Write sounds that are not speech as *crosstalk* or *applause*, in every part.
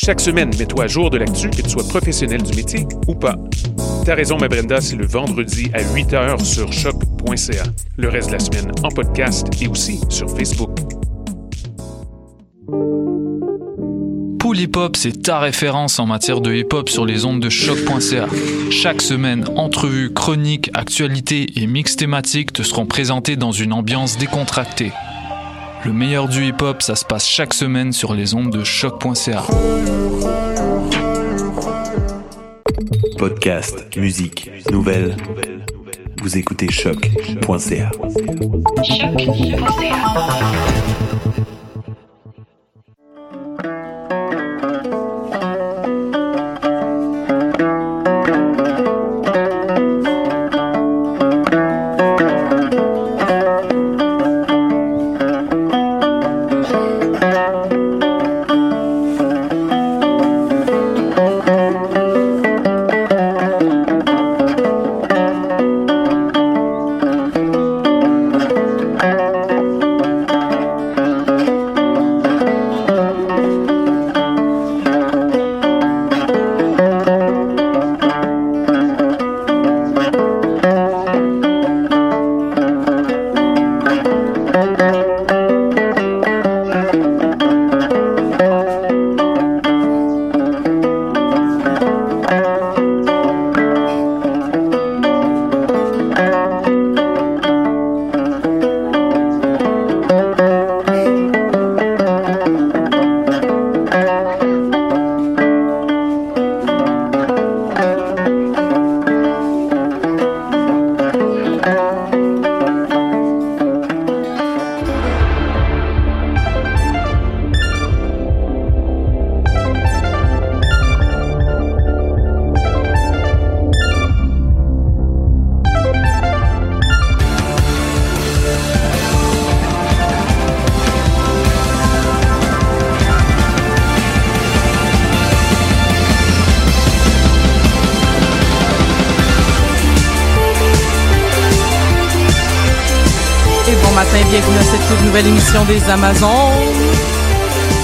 Chaque semaine, mets-toi à jour de l'actu, que tu sois professionnel du métier ou pas. T'as raison, ma Brenda, c'est le vendredi à 8 h sur choc.ca. Le reste de la semaine en podcast et aussi sur Facebook. Pool Hip Hop, c'est ta référence en matière de hip hop sur les ondes de choc.ca. Chaque semaine, entrevues, chroniques, actualités et mix thématiques te seront présentés dans une ambiance décontractée. Le meilleur du hip hop, ça se passe chaque semaine sur les ondes de choc.ca. Podcast, musique, nouvelles. Vous écoutez choc.ca. des Amazones.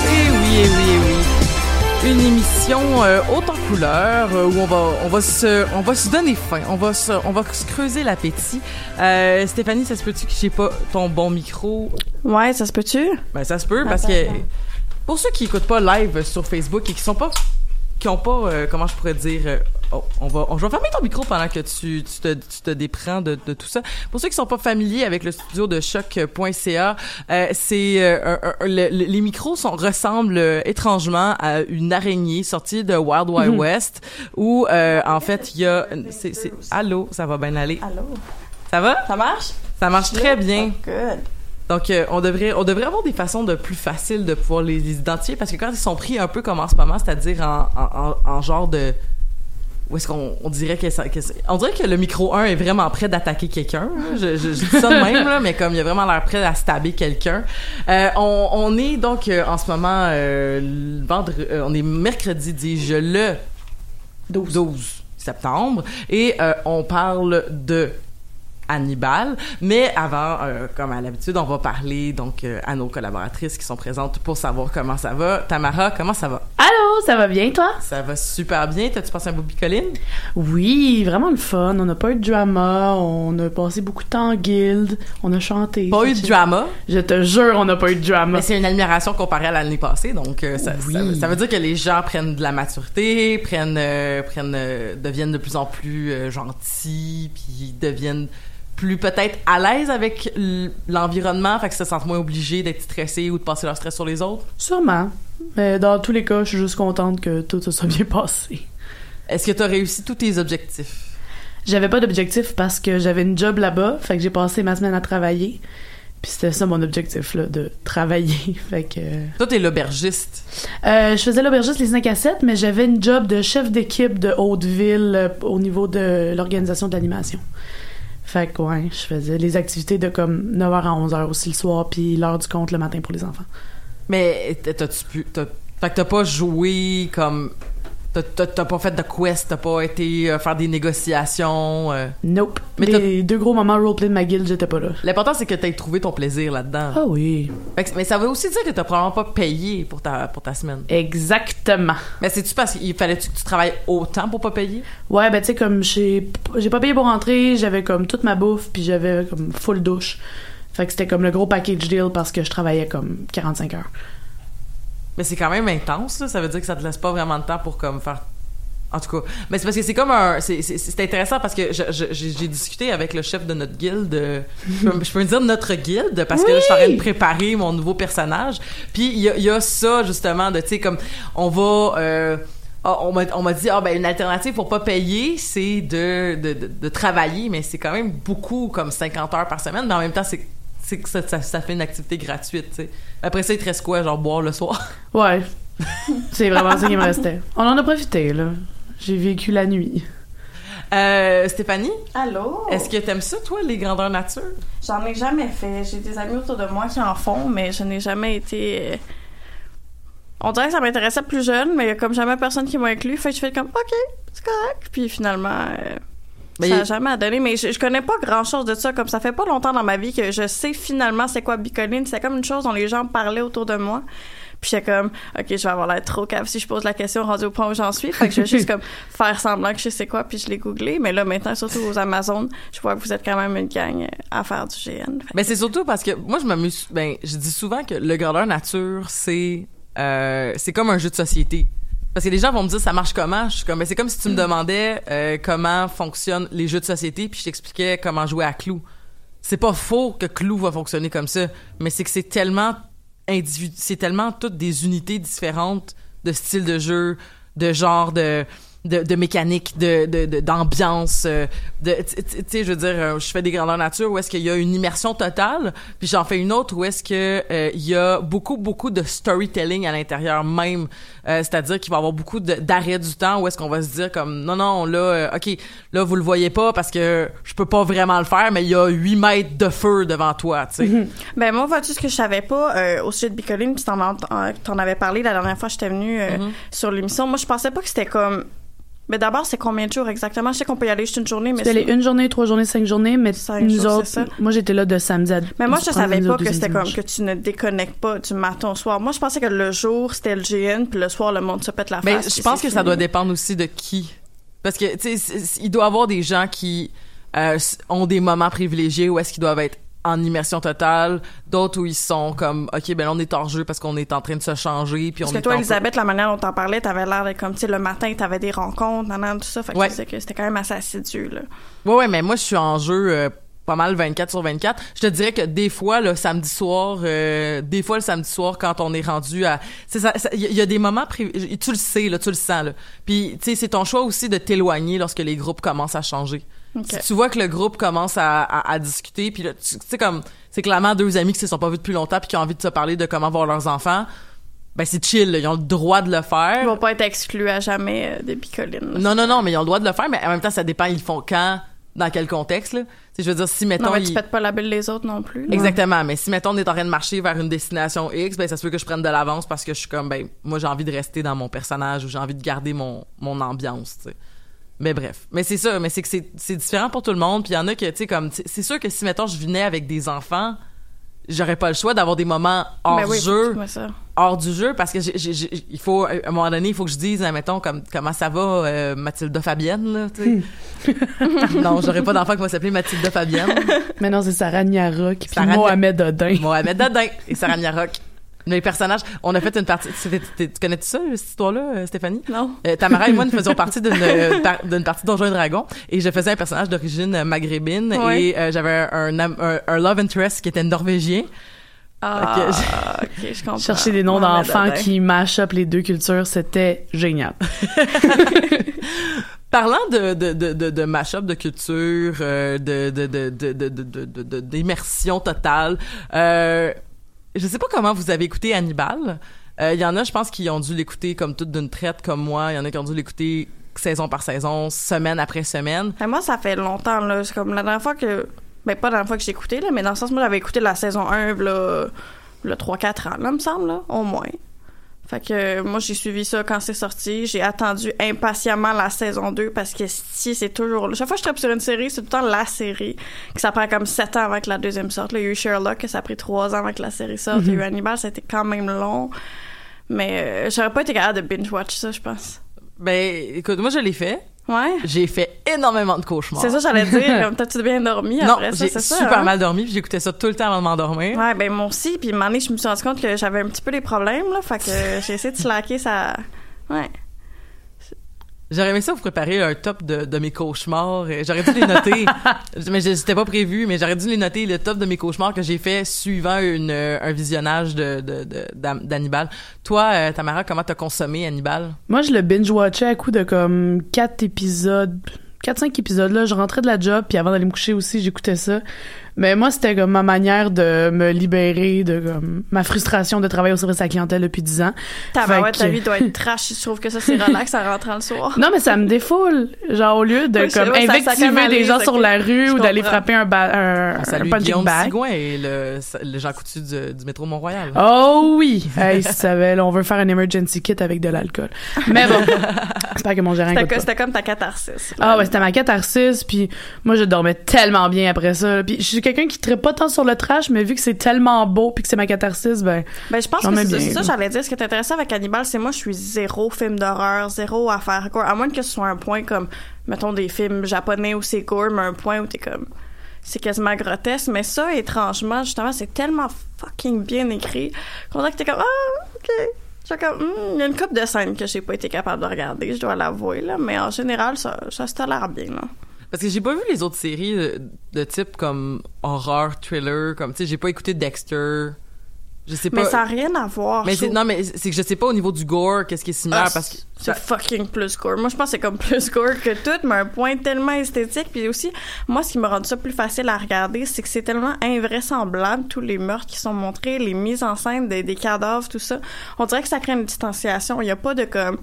Et oui, et oui, et oui. Une émission euh, haute en couleur euh, où on va, on va se, on va se donner faim, on va se, on va se creuser l'appétit. Euh, Stéphanie, ça se peut-tu que j'ai pas ton bon micro? Ouais, ça se peut-tu? Ben ça se peut parce que pour ceux qui écoutent pas live sur Facebook et qui sont pas, qui ont pas, euh, comment je pourrais dire. On va, on, je vais fermer ton micro pendant que tu, tu, te, tu te déprends de, de tout ça. Pour ceux qui sont pas familiers avec le studio de choc.ca, euh, c'est euh, le- le- les micros sont ressemblent euh, étrangement à une araignée sortie de Wild Wild West où euh, en fait il y a c'est allô, ça va bien aller? Allô? Ça va? Ça marche? Ça marche très bien. Oh, good. Donc, euh, on devrait on devrait avoir des façons de plus faciles de pouvoir les, les identifier parce que quand ils sont pris un peu comme en ce moment, c'est-à-dire en, en, en, en genre de où est-ce qu'on on dirait que, ça, que on dirait que le micro 1 est vraiment prêt d'attaquer quelqu'un. hein. Je, je, je dis ça de même là, mais comme il a vraiment l'air prêt à stabber quelqu'un. Euh, on, on est donc euh, en ce moment euh, euh, on est mercredi dis-je le 12, septembre et on parle de Hannibal. Mais avant, euh, comme à l'habitude, on va parler donc euh, à nos collaboratrices qui sont présentes pour savoir comment ça va. Tamara, comment ça va? Allô, ça va bien, toi? Ça va super bien. T'as-tu passé un beau picoline? Oui, vraiment le fun. On n'a pas eu de drama. On a passé beaucoup de temps en guild. On a chanté. Pas eu de drama, Je te jure, on n'a pas eu de drama. mais c'est une admiration comparée à l'année passée. Donc, euh, ça, Oui. ça, ça veut dire que les gens prennent de la maturité, prennent, prennent, deviennent de plus en plus gentils, puis deviennent plus peut-être à l'aise avec l'environnement, fait que se sentent moins obligés d'être stressés ou de passer leur stress sur les autres? Sûrement. Mais dans tous les cas, je suis juste contente que tout se soit bien *laughs* passé. Est-ce que tu as réussi tous tes objectifs? J'avais pas d'objectif parce que j'avais une job là-bas, fait que j'ai passé ma semaine à travailler. Puis c'était ça mon objectif, là, de *laughs* travailler. fait que... Toi, t'es l'aubergiste. Euh, je faisais l'aubergiste les 5 à 7, mais j'avais une job de chef d'équipe de Haute-Ville euh, au niveau de l'organisation de l'animation. Fait que, ouais, je faisais les activités de comme 9h à 11h aussi le soir, puis l'heure du compte le matin pour les enfants. Mais t'as-tu pu... t'as- Fait que t'as pas joué comme... T'as- pas fait de quest, t'as pas été euh, faire des négociations. euh. Nope. Mais les deux gros moments roleplay de ma guilde, j'étais pas là. L'important, c'est que t'aies trouvé ton plaisir là-dedans. Ah oui. Que- mais ça veut aussi dire que t'as probablement pas payé pour ta, pour ta semaine. Exactement. Mais c'est-tu parce qu'il fallait que tu travailles autant pour pas payer? Ouais, ben tu sais, comme j'ai pas payé pour rentrer, j'avais comme toute ma bouffe, puis j'avais comme full douche. Fait que c'était comme le gros package deal parce que je travaillais comme 45 heures. Mais c'est quand même intense, là. Ça veut dire que ça te laisse pas vraiment de temps pour comme faire. En tout cas, mais c'est parce que c'est comme un. C'est intéressant parce que j'ai discuté avec le chef de notre guilde. Je peux, je peux dire notre guilde parce que là, je suis en train de préparer mon nouveau personnage. Puis il y a, il y a ça justement de tu sais comme on va. euh, ah, on m'a on m'a dit ah ben une alternative pour pas payer c'est de, de, de, de travailler mais c'est quand même beaucoup comme 50 heures par semaine mais en même temps c'est c'est que ça, ça, ça fait une activité gratuite tu sais après ça il te reste quoi genre boire le soir? *laughs* Ouais. C'est vraiment ça qui me restait. On en a profité, là. J'ai vécu la nuit. Euh, Stéphanie, Allô? est-ce que t'aimes ça, toi, les grandeurs nature? J'en ai jamais fait. J'ai des amis autour de moi qui en font, mais je n'ai jamais été. euh, On dirait que ça m'intéressait plus jeune, mais il y a comme jamais personne qui m'a inclus. Fait que je fais comme, OK, c'est correct. Puis finalement, euh, Mais ça n'a jamais donné. Mais je, je connais pas grand chose de ça. Comme ça fait pas longtemps dans ma vie que je sais finalement c'est quoi bicoline. C'est comme une chose dont les gens parlaient autour de moi. Puis j'étais comme, OK, je vais avoir l'air trop cave si je pose la question rendu au point où j'en suis. Fait que je vais juste *laughs* comme faire semblant que je sais quoi, puis je l'ai googlé. Mais là, maintenant, surtout aux Amazones, je vois que vous êtes quand même une gang à faire du GN. Que- Ben, c'est surtout parce que moi, je m'amuse. Ben, je dis souvent que le grandeur nature, c'est euh, c'est comme un jeu de société. Parce que les gens vont me dire ça marche comment? Je suis comme, ben, c'est comme si tu me demandais euh, comment fonctionnent les jeux de société, puis je t'expliquais comment jouer à Clou. C'est pas faux que Clou va fonctionner comme ça, mais c'est que c'est tellement individu, c'est tellement toutes des unités différentes de style de jeu, de genre de de, de mécanique, de de- de- d'ambiance, euh, de tu sais, je veux dire, euh, je fais des grandeurs nature où est-ce qu'il y a une immersion totale, puis j'en fais une autre où est-ce que euh, il y a beaucoup beaucoup de storytelling à l'intérieur même, Euh, c'est-à-dire qu'il va y avoir beaucoup de- d'arrêt du temps où est-ce qu'on va se dire comme non non là euh, ok là vous le voyez pas parce que je peux pas vraiment le faire mais il y a 8 mètres de feu devant toi tu sais Ben moi, vois-tu ce que je savais pas euh, au sujet de Bicoline, puis t'en, en- avais parlé la dernière fois que j'étais venue euh, Mm-hmm. sur l'émission. Moi, je pensais pas que c'était comme. Mais d'abord, c'est combien de jours exactement? Je sais qu'on peut y aller juste une journée, mais c'est- une journée, trois journées, cinq journées, mais Cinq nous jours, autres, c'est ça. moi j'étais là de samedi à Mais moi, je premier savais pas que c'était comme que tu ne déconnectes pas du matin au soir. Moi, je pensais que le jour, c'était le GN, puis le soir, le monde se pète la Mais face. je puis pense que ça fini. doit dépendre aussi de qui. Parce que, tu sais, il doit y avoir des gens qui euh, ont des moments privilégiés où est-ce qu'ils doivent être en immersion totale, d'autres où ils sont comme, OK, ben là, on est hors jeu parce qu'on est en train de se changer, puis Parce on que est toi, en- Elisabeth, la manière dont t'en parlais, t'avais l'air comme, tu sais, le matin, t'avais des rencontres, nan, tout ça. Fait Ouais. que c'était quand même assez assidu, là. Ouais, ouais, mais moi, je suis en jeu euh, pas mal 24 sur 24. Je te dirais que des fois, le samedi soir, euh, des fois, le samedi soir, quand on est rendu à... c'est ça- ça- Il y, a- il y a des moments... priv- Tu le sais, là, tu le sens, là. Puis, tu sais, c'est ton choix aussi de t'éloigner lorsque les groupes commencent à changer. Si tu vois que le groupe commence à, à, à discuter, puis là, tu sais, comme... C'est clairement deux amis qui se sont pas vus depuis longtemps puis qui ont envie de se parler de comment voir leurs enfants. Ben, c'est chill, là. Ils ont le droit de le faire. Ils vont pas être exclus à jamais euh, des bicolines. là. Non, non, non, mais ils ont le droit de le faire, mais en même temps, ça dépend, ils le font quand, dans quel contexte, là. Je veux dire, si, mettons, Non, mais ils- pètes pas la des autres non plus. là. Exactement, mais si, mettons, on est en train de marcher vers une destination X, ben, ça se peut que je prenne de l'avance parce que je suis comme, ben, moi, j'ai envie de rester dans mon personnage ou j'ai envie de garder mon, mon ambiance, tu sais. Mais bref. Mais c'est ça, mais c'est que c'est, c'est différent pour tout le monde, puis il y en a que, tu sais, comme, c'est sûr que si, mettons, je venais avec des enfants, j'aurais pas le choix d'avoir des moments hors Ben oui, jeu. hors du jeu parce que j'ai, j'ai- j'ai- il faut à un moment donné il faut que je dise mettons comme comment ça va euh, Mathilda Fabienne là tu sais. *laughs* Non j'aurais pas d'enfant qui va s'appeler Mathilda Fabienne. Mais non, c'est Sarah Niarok puis Sarah Mohamed Odin. Mohamed Dadin et Sarah Niarok les personnages on a fait une partie tu, tu- tu connais ça cette histoire là Stéphanie Non. euh, Tamara et moi, nous faisions partie d'une euh, par- d'une partie Donjons et Dragons et je faisais un personnage d'origine euh, maghrébine Ouais. et euh, j'avais un, un, un love interest qui était norvégien. Ah, Ok. ok, je comprends. Chercher des noms d'enfants qui mash up les deux cultures, c'était génial. Parlant de de de de, de mash-up de culture, euh, de de de de de de de- de- d'immersion totale. Euh, je sais pas comment vous avez écouté Hannibal. Euh, Il y en a, je pense, qui ont dû l'écouter comme toute d'une traite, comme moi. Il y en a qui ont dû l'écouter saison par saison, semaine après semaine. Ben, moi, ça fait longtemps, là. C'est comme la dernière fois que. Ben, pas la dernière fois que j'ai écouté, là, mais dans le sens, moi, j'avais écouté la saison 1, là, le 3-4 ans, là, me semble, là, au moins. Fait que euh, moi, j'ai suivi ça quand c'est sorti. J'ai attendu impatiemment la saison 2 parce que si c'est toujours. Chaque fois que je trappe sur une série, c'est tout le temps la série. Que ça prend comme 7 ans avant que la deuxième sorte. Là, il y a eu Sherlock, que ça a pris 3 ans avant que la série sorte. Il y a eu Hannibal, ça a été quand même long. Mais euh, j'aurais pas été capable de binge-watch ça, je pense. Ben, écoute, moi, je l'ai fait. Ouais. J'ai fait énormément de cauchemars. C'est ça, j'allais dire. *laughs* T'as-tu bien dormi Non, après ça, j'ai super hein? mal dormi, puis j'écoutais ça tout le temps avant de m'endormir. Ouais, ben moi aussi. Puis, un moment donné, je me suis rendu compte que j'avais un petit peu des problèmes, là. Fait que *laughs* j'ai essayé de slacker ça. Ouais. J'aurais aimé ça vous préparer un top de, de mes cauchemars. Euh, J'aurais dû les noter, *laughs* mais je- c'était pas prévu, mais j'aurais dû les noter le top de mes cauchemars que j'ai fait suivant une, euh, un visionnage de de- d'Hannibal. Toi, euh, Tamara, comment t'as consommé Hannibal? Moi, je le binge-watchais à coup de comme quatre épisodes, quatre cinq épisodes. Là, je rentrais de la job, puis avant d'aller me coucher aussi, j'écoutais ça. Mais moi, c'était comme ma manière de me libérer de comme ma frustration de travailler au service à la clientèle depuis 10 ans. Tabarouette, Fait ta que- vie doit être trash. Je trouve que ça, c'est relax en rentrant le soir. Non, mais ça me défoule. Genre, au lieu de Oui, comme ouais, ça- ça invectiver des gens sur la rue ou d'aller frapper un, ba- un, On un salue punching Guillaume bag. Sigouin et le, le Jean Coutu du, du métro Mont-Royal. Oh oui! Hey, *laughs* si tu savais, là, on veut faire un emergency kit avec de l'alcool. Mais bon, *laughs* j'espère que mon gérant. C'était comme ta catharsis. Ah ouais, c'était ma catharsis, puis moi je dormais tellement bien après ça. Puis je suis quelqu'un qui ne pas tant sur le trash, mais vu que c'est tellement beau puis que c'est ma catharsis, ben Ben, je pense que c'est ça, j'allais dire. Ce qui est intéressant avec Hannibal, c'est moi, je suis zéro film d'horreur, zéro affaire gore. À moins que ce soit un point comme, mettons, des films japonais où c'est gore, mais un point où t'es comme, c'est quasiment grotesque. Mais ça, étrangement, justement, c'est tellement fucking bien écrit qu'on dirait que t'es comme, ah, ok. J'ai comme, hmm, il y a une couple de scènes que j'ai pas été capable de regarder, je dois l'avouer, là. Mais en général, ça, ça se tolère bien, là. Parce que j'ai pas vu les autres séries de, de type comme horreur, thriller, comme tu sais, j'ai pas écouté Dexter. Je sais pas. Mais ça n'a rien à voir. Mais non mais c'est que je sais pas au niveau du gore qu'est-ce qui est similaire Ah, parce que c'est fucking plus gore. Moi, je pense que c'est comme *laughs* plus gore que tout, mais un point tellement esthétique. Puis aussi, moi, ce qui me rend ça plus facile à regarder, c'est que c'est tellement invraisemblable, tous les meurtres qui sont montrés, les mises en scène des, des cadavres, tout ça. On dirait que ça crée une distanciation. Il n'y a pas de comme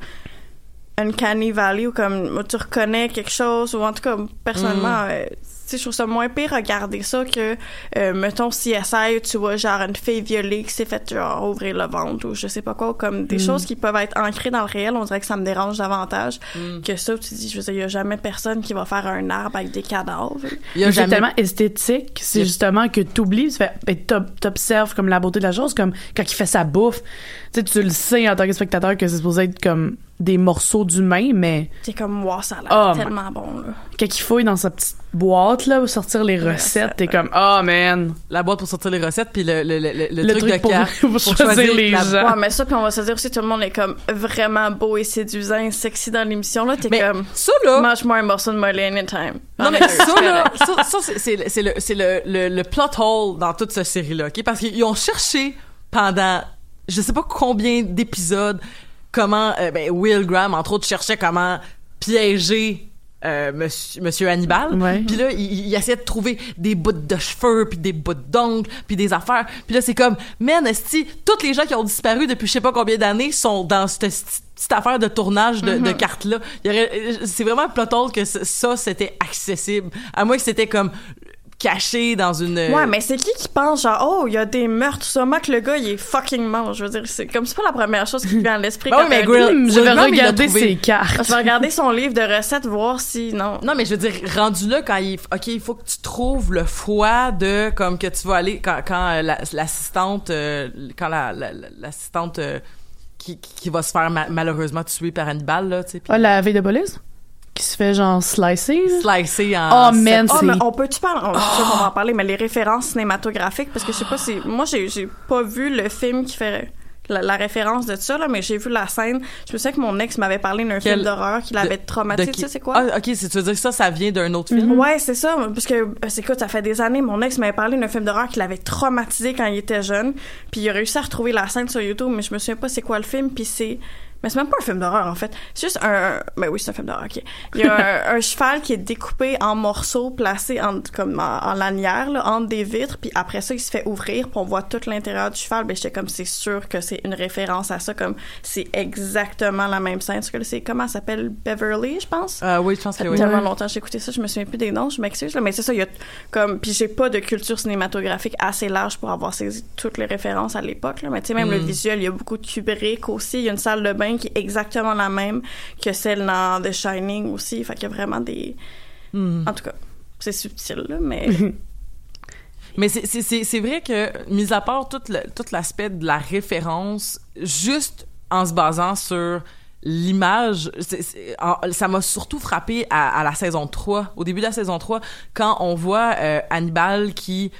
uncanny valley ou comme où tu reconnais quelque chose ou en tout cas personnellement euh, tu sais je trouve ça moins pire regarder ça que euh, mettons CSI tu vois genre une fille violée qui s'est fait genre ouvrir le ventre ou je sais pas quoi comme des choses qui peuvent être ancrées dans le réel on dirait que ça me dérange davantage que ça. Où tu dis je veux dire il y a jamais personne qui va faire un arbre avec des cadavres. Il y a c'est jamais tellement esthétique, c'est a- justement que t'oublies, tu fais, ben, t'ob- t'observes comme la beauté de la chose, comme quand il fait sa bouffe, tu sais, tu le sais en tant que spectateur que c'est supposé être comme des morceaux d'humain, mais c'est comme wow ça a l'air Oh, tellement bon là. quand il fouille dans sa petite boîte là, pour sortir les recettes, t'es comme, oh man, la boîte pour sortir les recettes puis le le, le, le, le, truc, truc de pour, carte *laughs* pour choisir les la- gens. ouais mais ça puis on va se dire aussi tout le monde est comme vraiment beau et séduisant et sexy dans l'émission là. T'es mais comme ça là mange-moi un morceau de mollet anytime. Non mais ça c'est là ça, ça, c'est c'est le c'est le, le le plot hole dans toute cette série là OK? Parce qu'ils ont cherché pendant je sais pas combien d'épisodes comment euh, ben Will Graham entre autres cherchait comment piéger euh, monsieur, monsieur Hannibal. Puis là il, il essayait de trouver des bouts de cheveux puis des bouts d'ongles puis des affaires. Puis là c'est comme man esti toutes les gens qui ont disparu depuis je sais pas combien d'années sont dans cette petite affaire de tournage de, de cartes là c'est vraiment hole que ça c'était accessible. À moins que c'était comme caché dans une Ouais, mais c'est qui qui pense genre oh, il y a des meurtres, sûrement que le gars il est fucking mort. Je veux dire, c'est comme c'est pas la première chose qui me vient à l'esprit. Quand oui, mais Grill- je vais regarder ses cartes. Je vais regarder son livre de recettes voir si non. Non, mais je veux dire, rendu là, quand il, ok, il faut que tu trouves le foie de, comme que tu vas aller, quand, quand euh, la- l'assistante, euh, quand la, la- la- l'assistante euh, qui, qui va se faire ma- malheureusement tuer par Hannibal, là, tu sais, Ah, la veille de police? Qui se fait genre slicer? slicer en... Oh, man, Oh, c'est... mais on peut-tu parler? On, je sais qu'on va en parler, mais les références cinématographiques, parce que je sais pas si. Moi, j'ai, j'ai pas vu le film qui fait la, la référence de ça, là, mais j'ai vu la scène. Je me souviens que mon ex m'avait parlé d'un Quel- film d'horreur qui l'avait traumatisé. qui- Tu sais, c'est quoi? Ah, ok, c'est, tu veux dire que ça, ça vient d'un autre film? Ouais, c'est ça. Parce que, c'est écoute, ça fait des années, mon ex m'avait parlé d'un film d'horreur qui l'avait traumatisé quand il était jeune. Puis il a réussi à retrouver la scène sur YouTube, mais je me souviens pas c'est quoi le film. Puis c'est Mais c'est même pas un film d'horreur, en fait. C'est juste un... Ben oui, c'est un film d'horreur, OK. Il y a *laughs* un, un cheval qui est découpé en morceaux, placé en, comme en, en lanière, là, entre des vitres, puis après ça, il se fait ouvrir, puis on voit tout l'intérieur du cheval. Ben j'étais comme, c'est sûr que c'est une référence à ça, comme c'est exactement la même scène. Parce que là, c'est comment ça s'appelle? Beverly, je pense? Euh, oui, je pense Ça que fait oui. tellement longtemps que j'ai écouté ça, je me souviens plus des noms, je m'excuse, là, mais c'est ça, il y a comme, puis j'ai pas de culture cinématographique assez large pour avoir saisi toutes les références à l'époque, là, mais tu sais, même le Mm. visuel, il y a beaucoup de Kubrick aussi, il y a une salle de bain qui est exactement la même que celle dans The Shining aussi, fait qu'il y a vraiment des, Hmm. en tout cas, c'est subtil, là, mais *laughs* Mais c'est- vrai que, mis à part tout le- tout l'aspect de la référence, juste en se basant sur l'image, ça m'a surtout frappé à, à la saison 3, au début de la saison 3, quand on voit euh, Hannibal qui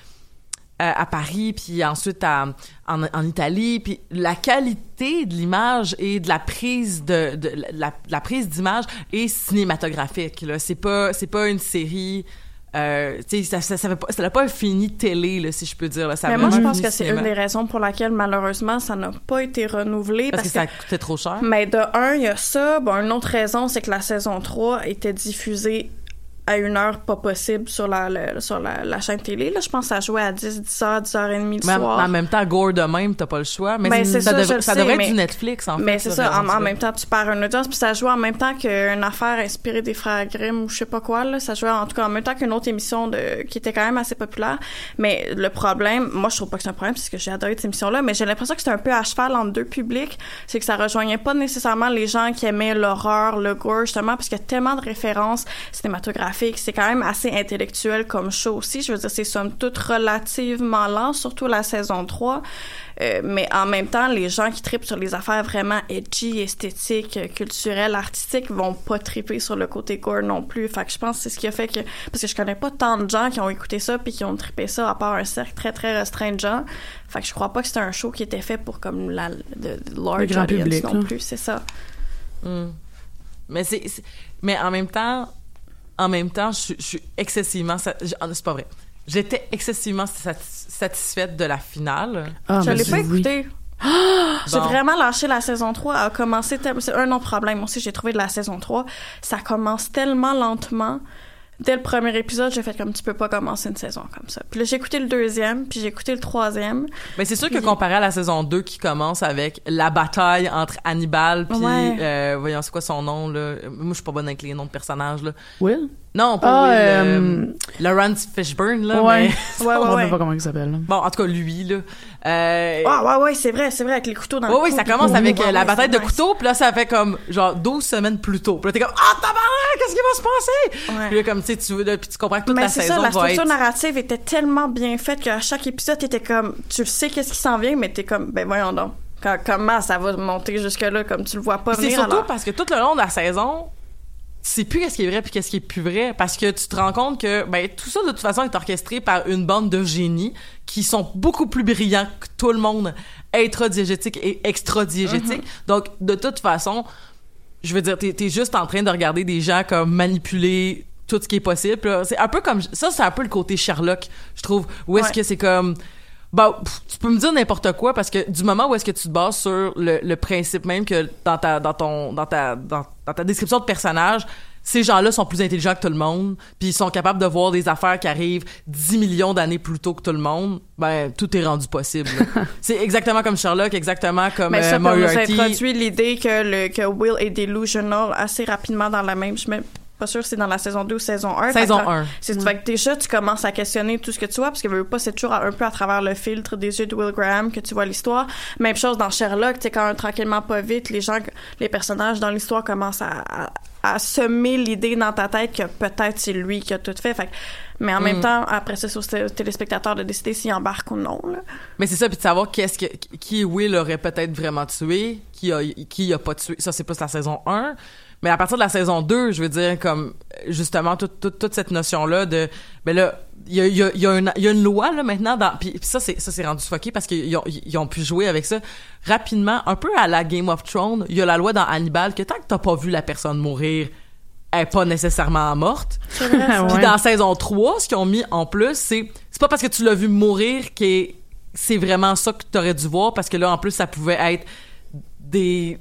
à Paris, puis ensuite à, en, en Italie, puis la qualité de l'image et de la prise de, de la, de la prise d'image est cinématographique. Là, c'est pas c'est pas une série. Euh, tu sais, ça, ça, ça, pas, ça n'a un fini télé, là, si je peux dire. Là. Ça mais moi, je pense que c'est une des raisons pour laquelle, malheureusement, ça n'a pas été renouvelé, Parce, parce, que ça coûtait trop cher. Mais de un, il y a ça. Bon, une autre raison, c'est que la saison 3 était diffusée à une heure pas possible sur la, le- sur la, la chaîne télé. Là, je pense que ça jouait à 10, 10h, 10h30 le Mais en, soir. en même temps, gore de même, t'as pas le choix. Mais Ben, c'est- c'est ça, ça, le ça sais, devrait mais- être du Netflix, en fait. mais c'est ça, en, même temps, tu perds une audience, puis ça jouait en même temps qu'une affaire inspirée des frères Grimm ou je sais pas quoi, là. Ça jouait en tout cas en même temps qu'une autre émission de, qui était quand même assez populaire. Mais le problème, moi, je trouve pas que c'est un problème, parce que j'ai adoré cette émission-là, mais j'ai l'impression que c'était un peu à cheval entre deux publics. C'est que ça rejoignait pas nécessairement les gens qui aimaient l'horreur, le gore, justement, parce qu'il y a tellement de références cinématographiques. C'est quand même assez intellectuel comme show aussi. Je veux dire, c'est somme toute relativement lent, surtout la saison 3. Euh, mais en même temps, les gens qui tripent sur les affaires vraiment edgy, esthétiques, culturelles, artistiques vont pas triper sur le côté gore non plus. Fait que je pense que c'est ce qui a fait que parce que je connais pas tant de gens qui ont écouté ça puis qui ont trippé ça à part un cercle très très restreint de gens. Fait que je crois pas que c'était un show qui était fait pour comme la de, de large grand audience public, non là. plus, c'est ça. Mm. Mais c'est- mais en même temps, en même temps, je, suis- je suis excessivement, ah, c'est pas vrai. J'étais excessivement satis- satisfaite de la finale. Ah, je l'ai pas oui. écouté. J'ai Bon. vraiment lâché la saison 3. A commencé tel- c'est un autre problème aussi, j'ai trouvé de la saison 3. Ça commence tellement lentement. Dès le premier épisode, j'ai fait comme tu peux pas commencer une saison comme ça. Puis là, j'ai écouté le deuxième, puis j'ai écouté le troisième. Mais c'est sûr que comparé à la saison 2 qui commence avec la bataille entre Hannibal puis Ouais. euh, voyons c'est quoi son nom là? Moi je suis pas bonne avec les noms de personnages là. Will? Non, pas Ah, Will, euh, euh, Lawrence Fishburne là. ouais. mais- Ouais, ouais, On ouais. sait pas comment il s'appelle. Bon, en tout cas lui là. Euh, Ah, ouais, ouais, c'est vrai, c'est vrai, avec les couteaux dans Ouais, le oui, ça commence avec Ouais, euh, la ouais, bataille de nice. couteau, puis là, ça fait comme, genre, 12 semaines plus tôt. Puis là, t'es comme, ah, tabarnak, qu'est-ce qui va se passer? Puis là, comme, tu sais, tu veux, là, puis tu comprends que toute Mais la c'est saison ça, la va structure être... narrative était tellement bien faite qu'à chaque épisode, t'étais comme, tu sais qu'est-ce qui s'en vient, mais t'es comme, ben voyons donc. Comment ça va monter jusque-là, comme tu le vois pas Puis c'est venir surtout alors? parce que tout le long de la saison, sais plus qu'est-ce qui est vrai puis qu'est-ce qui est plus vrai parce que tu te rends compte que ben tout ça de toute façon est orchestré par une bande de génies qui sont beaucoup plus brillants que tout le monde intradiégétique et extradiégétique. Donc de toute façon, je veux dire t'es es juste en train de regarder des gens comme manipuler tout ce qui est possible. C'est un peu comme ça c'est un peu le côté Sherlock, je trouve où est-ce Ouais. que c'est comme bah, pff, tu peux me dire n'importe quoi parce que du moment où est-ce que tu te bases sur le, le principe même que dans ta dans ton dans ta dans, dans ta description de personnage, ces gens-là sont plus intelligents que tout le monde, puis ils sont capables de voir des affaires qui arrivent 10 millions d'années plus tôt que tout le monde, ben tout est rendu possible. *laughs* c'est exactement comme Sherlock, exactement comme Mais euh, ça, nous Moriarty. introduit l'idée que, le, que Will est delusional assez rapidement dans la même. Je même pas sûre si c'est dans la saison 2 ou saison 1. Saison Fait que- 1. C'est fait que déjà, tu commences à questionner tout ce que tu vois, parce que veux pas, c'est toujours un peu à travers le filtre des yeux de Will Graham que tu vois l'histoire. Même chose dans Sherlock, tu sais, quand tranquillement pas vite, les gens, les personnages dans l'histoire commencent à, à, à semer l'idée dans ta tête que peut-être c'est lui qui a tout fait. Fait mais en même Mm. temps, après ça, c'est au téléspectateur de décider s'il embarque ou non. Là. Mais c'est ça, puis de savoir qu'est-ce que qui Will aurait peut-être vraiment tué, qui a qui a pas tué. Ça c'est plus la saison 1. Mais à partir de la saison 2, je veux dire comme justement toute toute, toute cette notion là de ben là il y a, il y, a, il y, a une, il y a une loi là maintenant dans puis, ça c'est ça c'est rendu fucké parce qu'ils ont ils ont pu jouer avec ça rapidement un peu à la Game of Thrones, il y a la loi dans Hannibal que tant que t'as pas vu la personne mourir, elle est pas nécessairement morte. *laughs* Puis Ouais. dans saison 3, ce qu'ils ont mis en plus, c'est c'est pas parce que tu l'as vu mourir que c'est vraiment ça que tu aurais dû voir parce que là en plus ça pouvait être des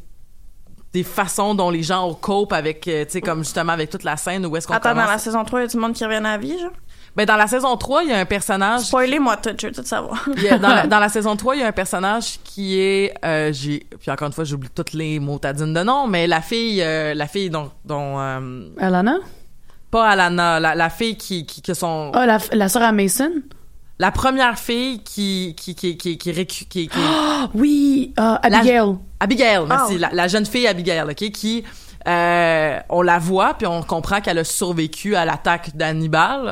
des façons dont les gens cope avec, euh, tu sais, comme justement avec toute la scène où est-ce qu'on Attends, commence? dans la saison 3, il y a du monde qui revient à la vie, genre? Ben, dans la saison 3, il y a un personnage Spoilez-moi tout, je veux tout savoir. *laughs* Il y a- dans, la, *laughs* dans la saison 3, il y a un personnage qui est euh, j'ai puis encore une fois, j'oublie toutes les motadines de nom, mais la fille euh, la fille dont dont euh, Alana? pas Alana, la, la fille qui qui que son Ah, la, la sœur à Mason? La première fille qui qui qui qui qui, qui- qui- Ah, *gasps* oui! Ah, Abigail. Abigail, merci, Ah, la, la jeune fille Abigail, OK, qui euh, on la voit puis on comprend qu'elle a survécu à l'attaque d'Hannibal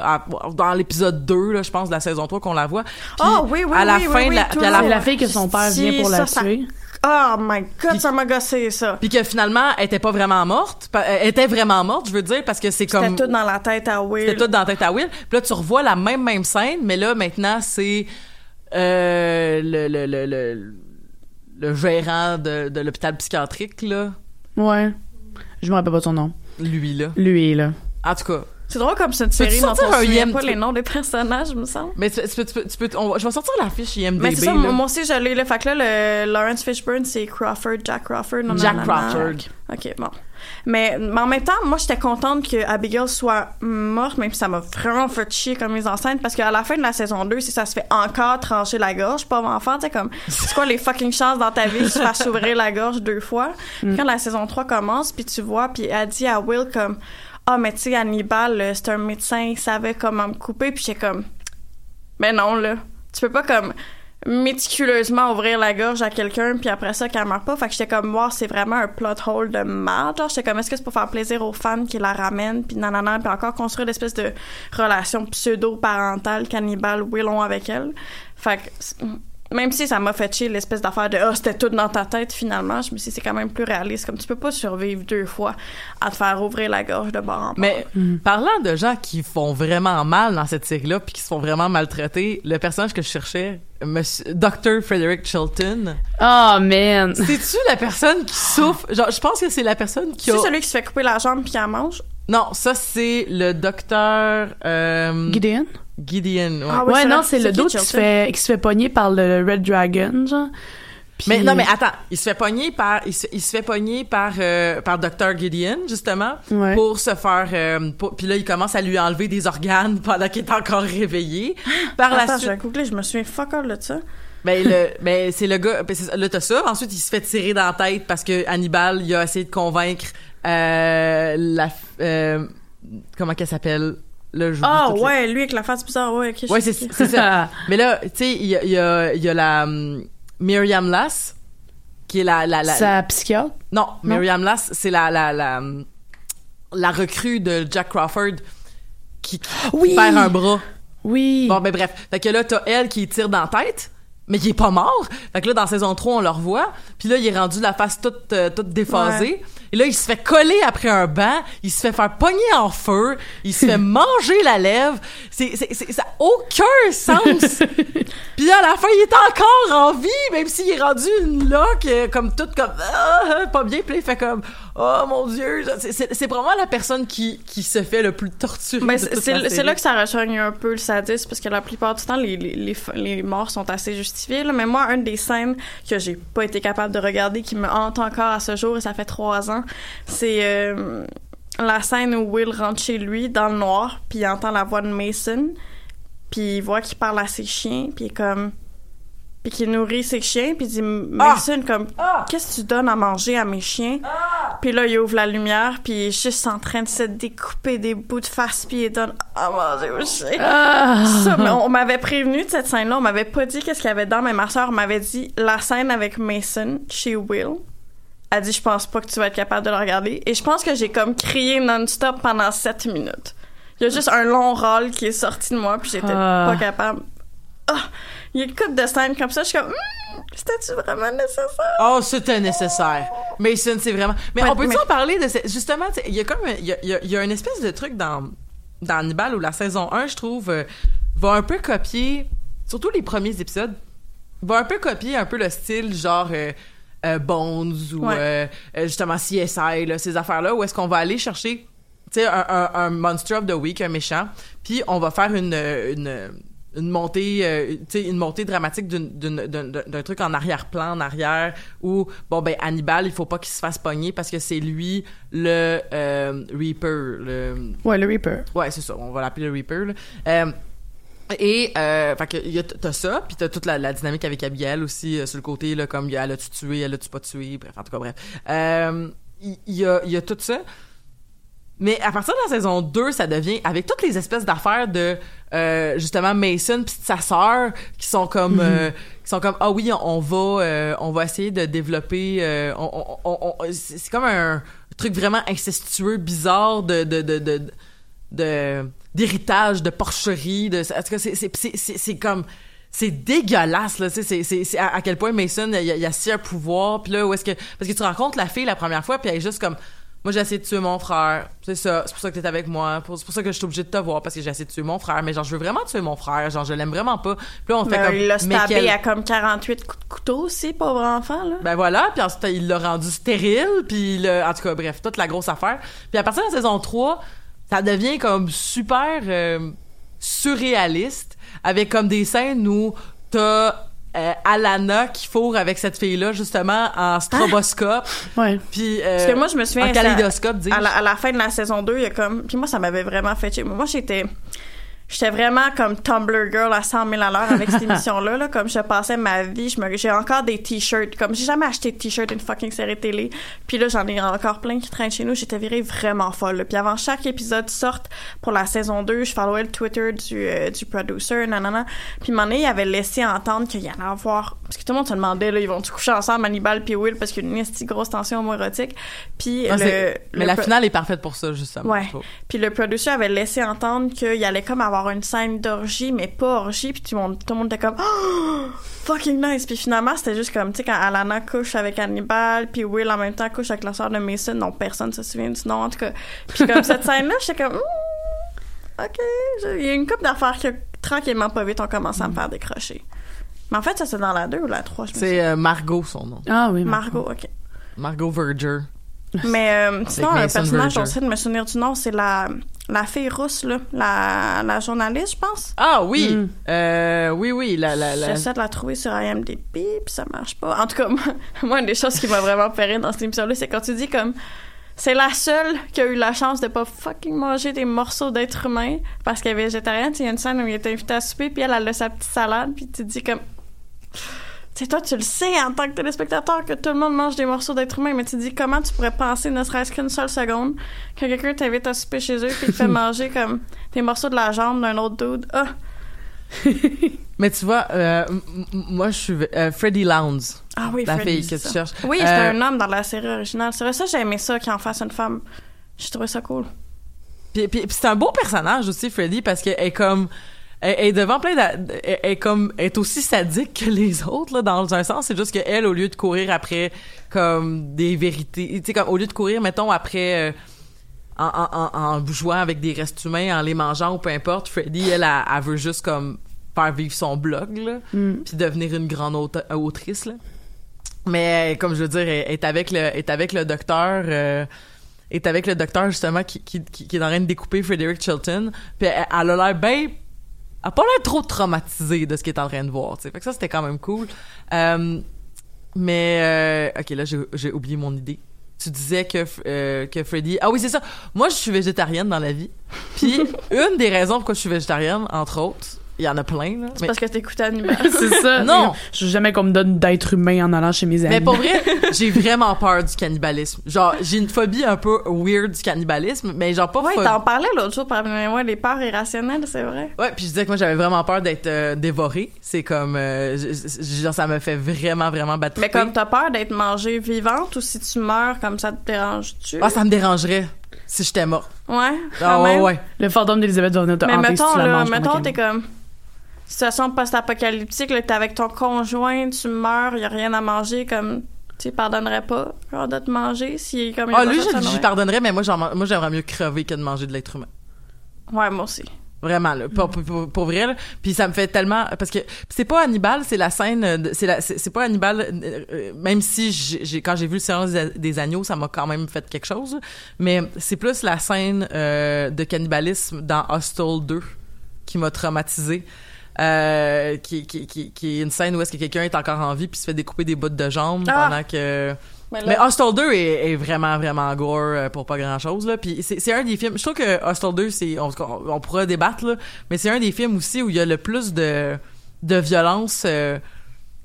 dans l'épisode 2 là, je pense de la saison 3 qu'on la voit. Puis Ah, oui, oui, à la oui, fin oui, la, puis à la- la fille que son père Si, vient pour la ça, ça- tuer. Oh my god, Puis- ça m'a gossé, ça. Puis que finalement, elle était pas vraiment morte. Pa- Elle était vraiment morte, je veux dire, parce que c'est C'était comme... tout dans la tête à Will. C'était tout dans la tête à Will. Puis là, tu revois la même, même scène, mais là, maintenant, c'est euh, le, le, le, le, le gérant de, de l'hôpital psychiatrique, là. Ouais. Je me rappelle pas son nom. Lui, là. Lui, là. En tout cas. C'est drôle comme c'est une série dont on IM, pas les noms des personnages, me semble. Mais tu, tu peux... Tu peux, tu peux- on je vais sortir la fiche IMDb, Mais c'est ça, là. moi aussi, je l'ai, là. Fait que là, le Lawrence Fishburne, c'est Crawford, Jack Crawford. non, Jack non, non, non. Crawford. OK, bon. Mais, mais en même temps, moi, j'étais contente que Abigail soit morte, même si ça m'a vraiment fait chier comme mise en scène, parce qu'à la fin de la saison 2, si ça se fait encore trancher la gorge, pas enfant, tu sais, comme, c'est quoi les fucking chances dans ta vie que tu fasses s'ouvrir la gorge deux fois? Puis Quand la saison 3 commence, puis tu vois, puis elle dit à Will comme, ah, mais tu sais, Hannibal, euh, c'est un médecin, il savait comment me couper, puis j'étais comme, mais non, là. Tu peux pas comme méticuleusement ouvrir la gorge à quelqu'un puis après ça qu'elle meurt pas. Fait que j'étais comme wow, c'est vraiment un plot hole de merde. Genre j'étais comme est-ce que c'est pour faire plaisir aux fans qui la ramènent puis nanana puis encore construire l'espèce de relation pseudo-parentale qu'Hannibal Will ont avec elle? Fait que même si ça m'a fait chier l'espèce d'affaire de ah c'était tout dans ta tête finalement, je me suis dit c'est quand même plus réaliste comme tu peux pas survivre deux fois à te faire ouvrir la gorge de bord en bord. Mais parlant de gens qui font vraiment mal dans cette série-là puis qui se font vraiment maltraiter, le personnage que je cherchais, Monsieur, Dr. Frederick Chilton, Oh, man! c'est-tu la personne qui *gasps* souffre? Genre, je pense que c'est la personne qui a... c'est celui qui se fait couper la jambe puis qui en mange? Non, ça, c'est le docteur... Euh, Gideon? Gideon, ouais. Ah oui, ouais, non, c'est le dos qui se fait, qui se fait pogner par le Red Dragon, genre. Puis- Mais non, mais attends, il se fait pogner par, il se, il se fait pogner par, euh, par Dr. Gideon, justement, Ouais. pour se faire, euh, pour- puis là, il commence à lui enlever des organes *laughs* pendant qu'il est encore réveillé. Par la Attends, je suite, googler, je me souviens fuck all de ça. ben, le, *laughs* ben, c'est le gars, ben, là, t'as ça. Ensuite, il se fait tirer dans la tête parce que Hannibal, il a essayé de convaincre, euh, la, euh, comment qu'elle s'appelle? Là, Ah les- ouais, lui avec la face bizarre, ouais, ok. je Ouais, c'est ça. *laughs* Mais là, tu sais, il y a, il y, a, il y a la hum, Miriam Lass, qui est la... la, la Sa psychiatre? Non, Miriam Lass, c'est la, la, la, hum, la recrue de Jack Crawford qui, qui Oui! perd un bras. Oui. Bon, ben bref. Fait que là, t'as elle qui tire dans la tête, mais il est pas mort. Fait que là, dans saison 3, on le revoit. Puis là, il est rendu la face toute, euh, toute déphasée. Et là, il se fait coller après un banc. Il se fait faire pogner en feu. Il se fait *laughs* manger la lèvre. C'est, c'est, c'est- ça a aucun sens. *laughs* Puis à la fin, il est encore en vie, même s'il est rendu une loque, euh, comme toute comme, ah, pas bien. Puis il fait comme, oh mon Dieu. C'est, vraiment la personne qui, qui se fait le plus torturer. Ben, c'est là que ça rejoigne un peu le sadisme parce que la plupart du temps les, les, les, morts sont assez justifiées là. mais moi une des scènes que j'ai pas été capable de regarder qui me hante encore à ce jour et ça fait trois ans c'est euh, la scène où Will rentre chez lui dans le noir puis il entend la voix de Mason puis il voit qu'il parle à ses chiens puis il est comme puis qu'il nourrit ses chiens puis il dit Mason comme qu'est-ce que tu donnes à manger à mes chiens? Puis là, il ouvre la lumière, puis il est juste en train de se découper des bouts de face, puis il donne à manger aux chiens. Ah! Ça, mais on m'avait prévenu de cette scène-là, on m'avait pas dit qu'est-ce qu'il y avait dedans, mais ma soeur m'avait dit la scène avec Mason chez Will. Elle dit, je pense pas que tu vas être capable de la regarder. Et je pense que j'ai comme crié non-stop pendant 7 minutes. Il y a juste un long rôle qui est sorti de moi, puis j'étais Ah. pas capable. Ah! Il y a une couple de scènes comme ça, je suis comme, Hmm, c'était-tu vraiment nécessaire? Oh, c'était nécessaire. Mason, c'est vraiment. Mais Ouais, on peut-tu mais- en parler de ce- justement, tu sais, il y a comme il y a, il y a- il y a une espèce de truc dans dans Hannibal où la saison 1, je trouve euh, va un peu copier surtout les premiers épisodes va un peu copier un peu le style genre euh, euh, Bones ou Ouais. euh, euh, justement CSI là, ces affaires là où est-ce qu'on va aller chercher tu sais un, un, un monster of the week un méchant puis on va faire une une une montée euh, tu sais une montée dramatique d'un d'un truc en arrière-plan en arrière où bon ben Hannibal il faut pas qu'il se fasse pogner parce que c'est lui le euh, Reaper le Ouais, le Reaper. Ouais, c'est ça. On va l'appeler le Reaper. là. Euh, et euh, fait que y a- t'as ça, puis t'as toute la, la dynamique avec Abigail aussi euh, sur le côté là, comme elle a-tu tué, elle a-tu pas tué, bref, en tout cas bref. Il y, a, il y a tout ça. Mais à partir de la saison 2, ça devient avec toutes les espèces d'affaires de euh, justement Mason puis de sa sœur qui sont comme euh, qui sont comme ah oui on, va euh, on va essayer de développer euh, on, on- on- c'est comme un truc vraiment incestueux bizarre de de de, de, de- d'héritage de porcherie de en tout cas c'est c'est c'est c'est- c'est comme c'est dégueulasse là tu sais c'est c'est c'est à, à quel point Mason il y a, il y a si un pouvoir puis là où est-ce que parce que tu rencontres la fille la première fois puis elle est juste comme moi j'ai essayé de tuer mon frère. C'est ça. C'est pour ça que t'es avec moi. C'est pour ça que je suis obligée de te voir parce que j'ai essayé de tuer mon frère. Mais genre je veux vraiment tuer mon frère. Genre je l'aime vraiment pas. Puis là on fait Ben, comme il l'a stabé quel- à comme 48 coups de couteau aussi, pauvre enfant, là. ben voilà, puis ensuite il l'a rendu stérile, puis l'a- en tout cas bref, toute la grosse affaire. Puis à partir de la saison 3, ça devient comme super euh, surréaliste avec comme des scènes où t'as euh, Alana qui fourre avec cette fille-là justement en stroboscope, Ouais. puis euh, Parce que moi, je me souviens. en ça- kaléidoscope, dis à la, à la fin de la saison 2, il y a comme. Puis moi, ça m'avait vraiment fait chier. Moi, j'étais. J'étais vraiment comme Tumblr girl à 100 000 à l'heure avec cette *laughs* émission-là. Là. Comme je passais ma vie, je me, j'ai encore des t-shirts. Comme j'ai jamais acheté de t-shirt d'une fucking série télé. Puis là, j'en ai encore plein qui traînent chez nous. J'étais virée vraiment folle. là. Puis avant chaque épisode sorte pour la saison 2, je followais le Twitter du, euh, du producer, nanana. Puis mon il avait laissé entendre qu'il y allait avoir... Parce que tout le monde se demandait, là, ils vont-tu coucher ensemble, Hannibal puis Will, parce qu'il y a une grosse tension homoérotique. Puis Ah, le, le mais la finale est parfaite pour ça justement. Ouais. puis le producer avait laissé entendre qu'il allait comme avoir une scène d'orgie, mais pas orgie. Puis tout le monde, tout le monde était comme oh, *gasps* fucking nice. Puis finalement, c'était juste comme, tu sais, quand Alana couche avec Hannibal, puis Will en même temps couche avec la sœur de Mason. Non, personne se souvient du nom, en tout cas. Puis comme cette *laughs* scène-là, j'étais comme, Hmm, ok. Il y a une couple d'affaires que tranquillement, pas vite, on commence à me faire décrocher. Mais en fait, ça, c'est dans la 2 ou la 3, je me C'est euh, Margot son nom. Ah oui. Margot, ok. Margot Verger. *laughs* Mais euh, sinon, un personnage, j'essaie de me souvenir du nom, c'est la, la fille rousse, là, la, la journaliste, je pense. Ah oui, Mm. euh, oui oui, la la la. J'essaie de la trouver sur IMDb, puis ça marche pas. En tout cas, *laughs* moi, moi, une des choses qui m'a vraiment fait rire dans cette émission-là, c'est quand tu dis comme c'est la seule qui a eu la chance de pas fucking manger des morceaux d'être humain parce qu'elle est végétarienne. Il y a une scène où il est invité à souper, puis elle, elle a sa petite salade, puis tu te dis comme tu sais, toi, tu le sais en tant que téléspectateur que tout le monde mange des morceaux d'être humain, mais tu te dis comment tu pourrais penser, ne serait-ce qu'une seule seconde, que quelqu'un t'invite à souper chez eux puis te fait *laughs* manger comme des morceaux de la jambe d'un autre dude? Ah! *laughs* Mais tu vois, euh, moi je suis euh, Freddie Lowndes, Ah oui, la Freddy, fille que c'est tu cherches. Oui, Euh, un homme dans la série originale. C'est vrai, ça, j'ai aimé ça, qu'il en fasse une femme. J'ai trouvé ça cool. Puis, puis, puis c'est un beau personnage aussi, Freddy, parce qu'elle est comme. Elle, elle est devant plein elle, comme elle est aussi sadique que les autres là dans un sens c'est juste que elle au lieu de courir après comme des vérités tu sais comme au lieu de courir mettons après euh, en, en, en, en jouant avec des restes humains en les mangeant ou peu importe Freddy elle, elle, elle veut juste comme faire vivre son blog là Mm. puis devenir une grande autrice là. Mais comme je veux dire, elle est avec le est avec le docteur euh, est avec le docteur justement qui, qui, qui, qui est en train de découper Frederick Chilton. Puis elle, elle a l'air bien a pas l'air trop traumatisée de ce qu'elle est en train de voir, tu sais. Fait que ça c'était quand même cool. Euh, mais euh, OK, là j'ai j'ai oublié mon idée. Tu disais que euh, que Freddy Ah oui, c'est ça. Moi je suis végétarienne dans la vie. Puis *laughs* une des raisons pourquoi je suis végétarienne entre autres, il y en a plein là. C'est Mais- parce que t'écoutes Animal. *laughs* C'est ça. Non. Je veux jamais qu'on me donne d'être humain en allant chez mes amis. Mais pour vrai, *laughs* j'ai vraiment peur du cannibalisme. Genre, j'ai une phobie un peu weird du cannibalisme, mais genre pas ouais, phobie. t'en parlais l'autre jour parmi moi, les peurs irrationnelles, c'est vrai. Ouais, puis je disais que moi j'avais vraiment peur d'être euh, dévorée. C'est comme euh, genre ça me fait vraiment vraiment battre. Mais comme t'as peur d'être mangée vivante ou si tu meurs, comme ça te dérange-tu? ah ça me dérangerait si j'étais morte. Ouais, Ah ouais ouais. Le fantôme d'Elisabeth va venir te Mais mettons, tu la là, mettons, t'es comme. Situation post-apocalyptique, là, t'es avec ton conjoint, tu meurs, y a rien à manger, comme. Tu pardonnerais pas, genre, de te manger si comme. Ah il lui je- ouais. pardonnerais mais moi j'aimerais mieux crever que de manger de l'être humain. Ouais, moi aussi. Vraiment là, pour, pour, pour- pour vrai là. Puis ça me fait tellement parce que c'est pas Hannibal, c'est la scène euh, de- c'est la c'est c'est pas Hannibal euh, euh, même si j'ai quand j'ai vu le silence des, agneaux, ça m'a quand même fait quelque chose, mais c'est plus la scène euh, de cannibalisme dans Hostel 2 qui m'a traumatisé. Euh, qui, qui, qui, qui est une scène où est-ce que quelqu'un est encore en vie puis se fait découper des bouts de jambes Ah. pendant que... Mais là- Mais Hostel 2 est, est vraiment, vraiment gore euh, pour pas grand-chose, là. Puis c'est c'est un des films... Je trouve que Hostel 2, c'est... On, on, pourra débattre, là, mais c'est un des films aussi où il y a le plus de, de violence... euh,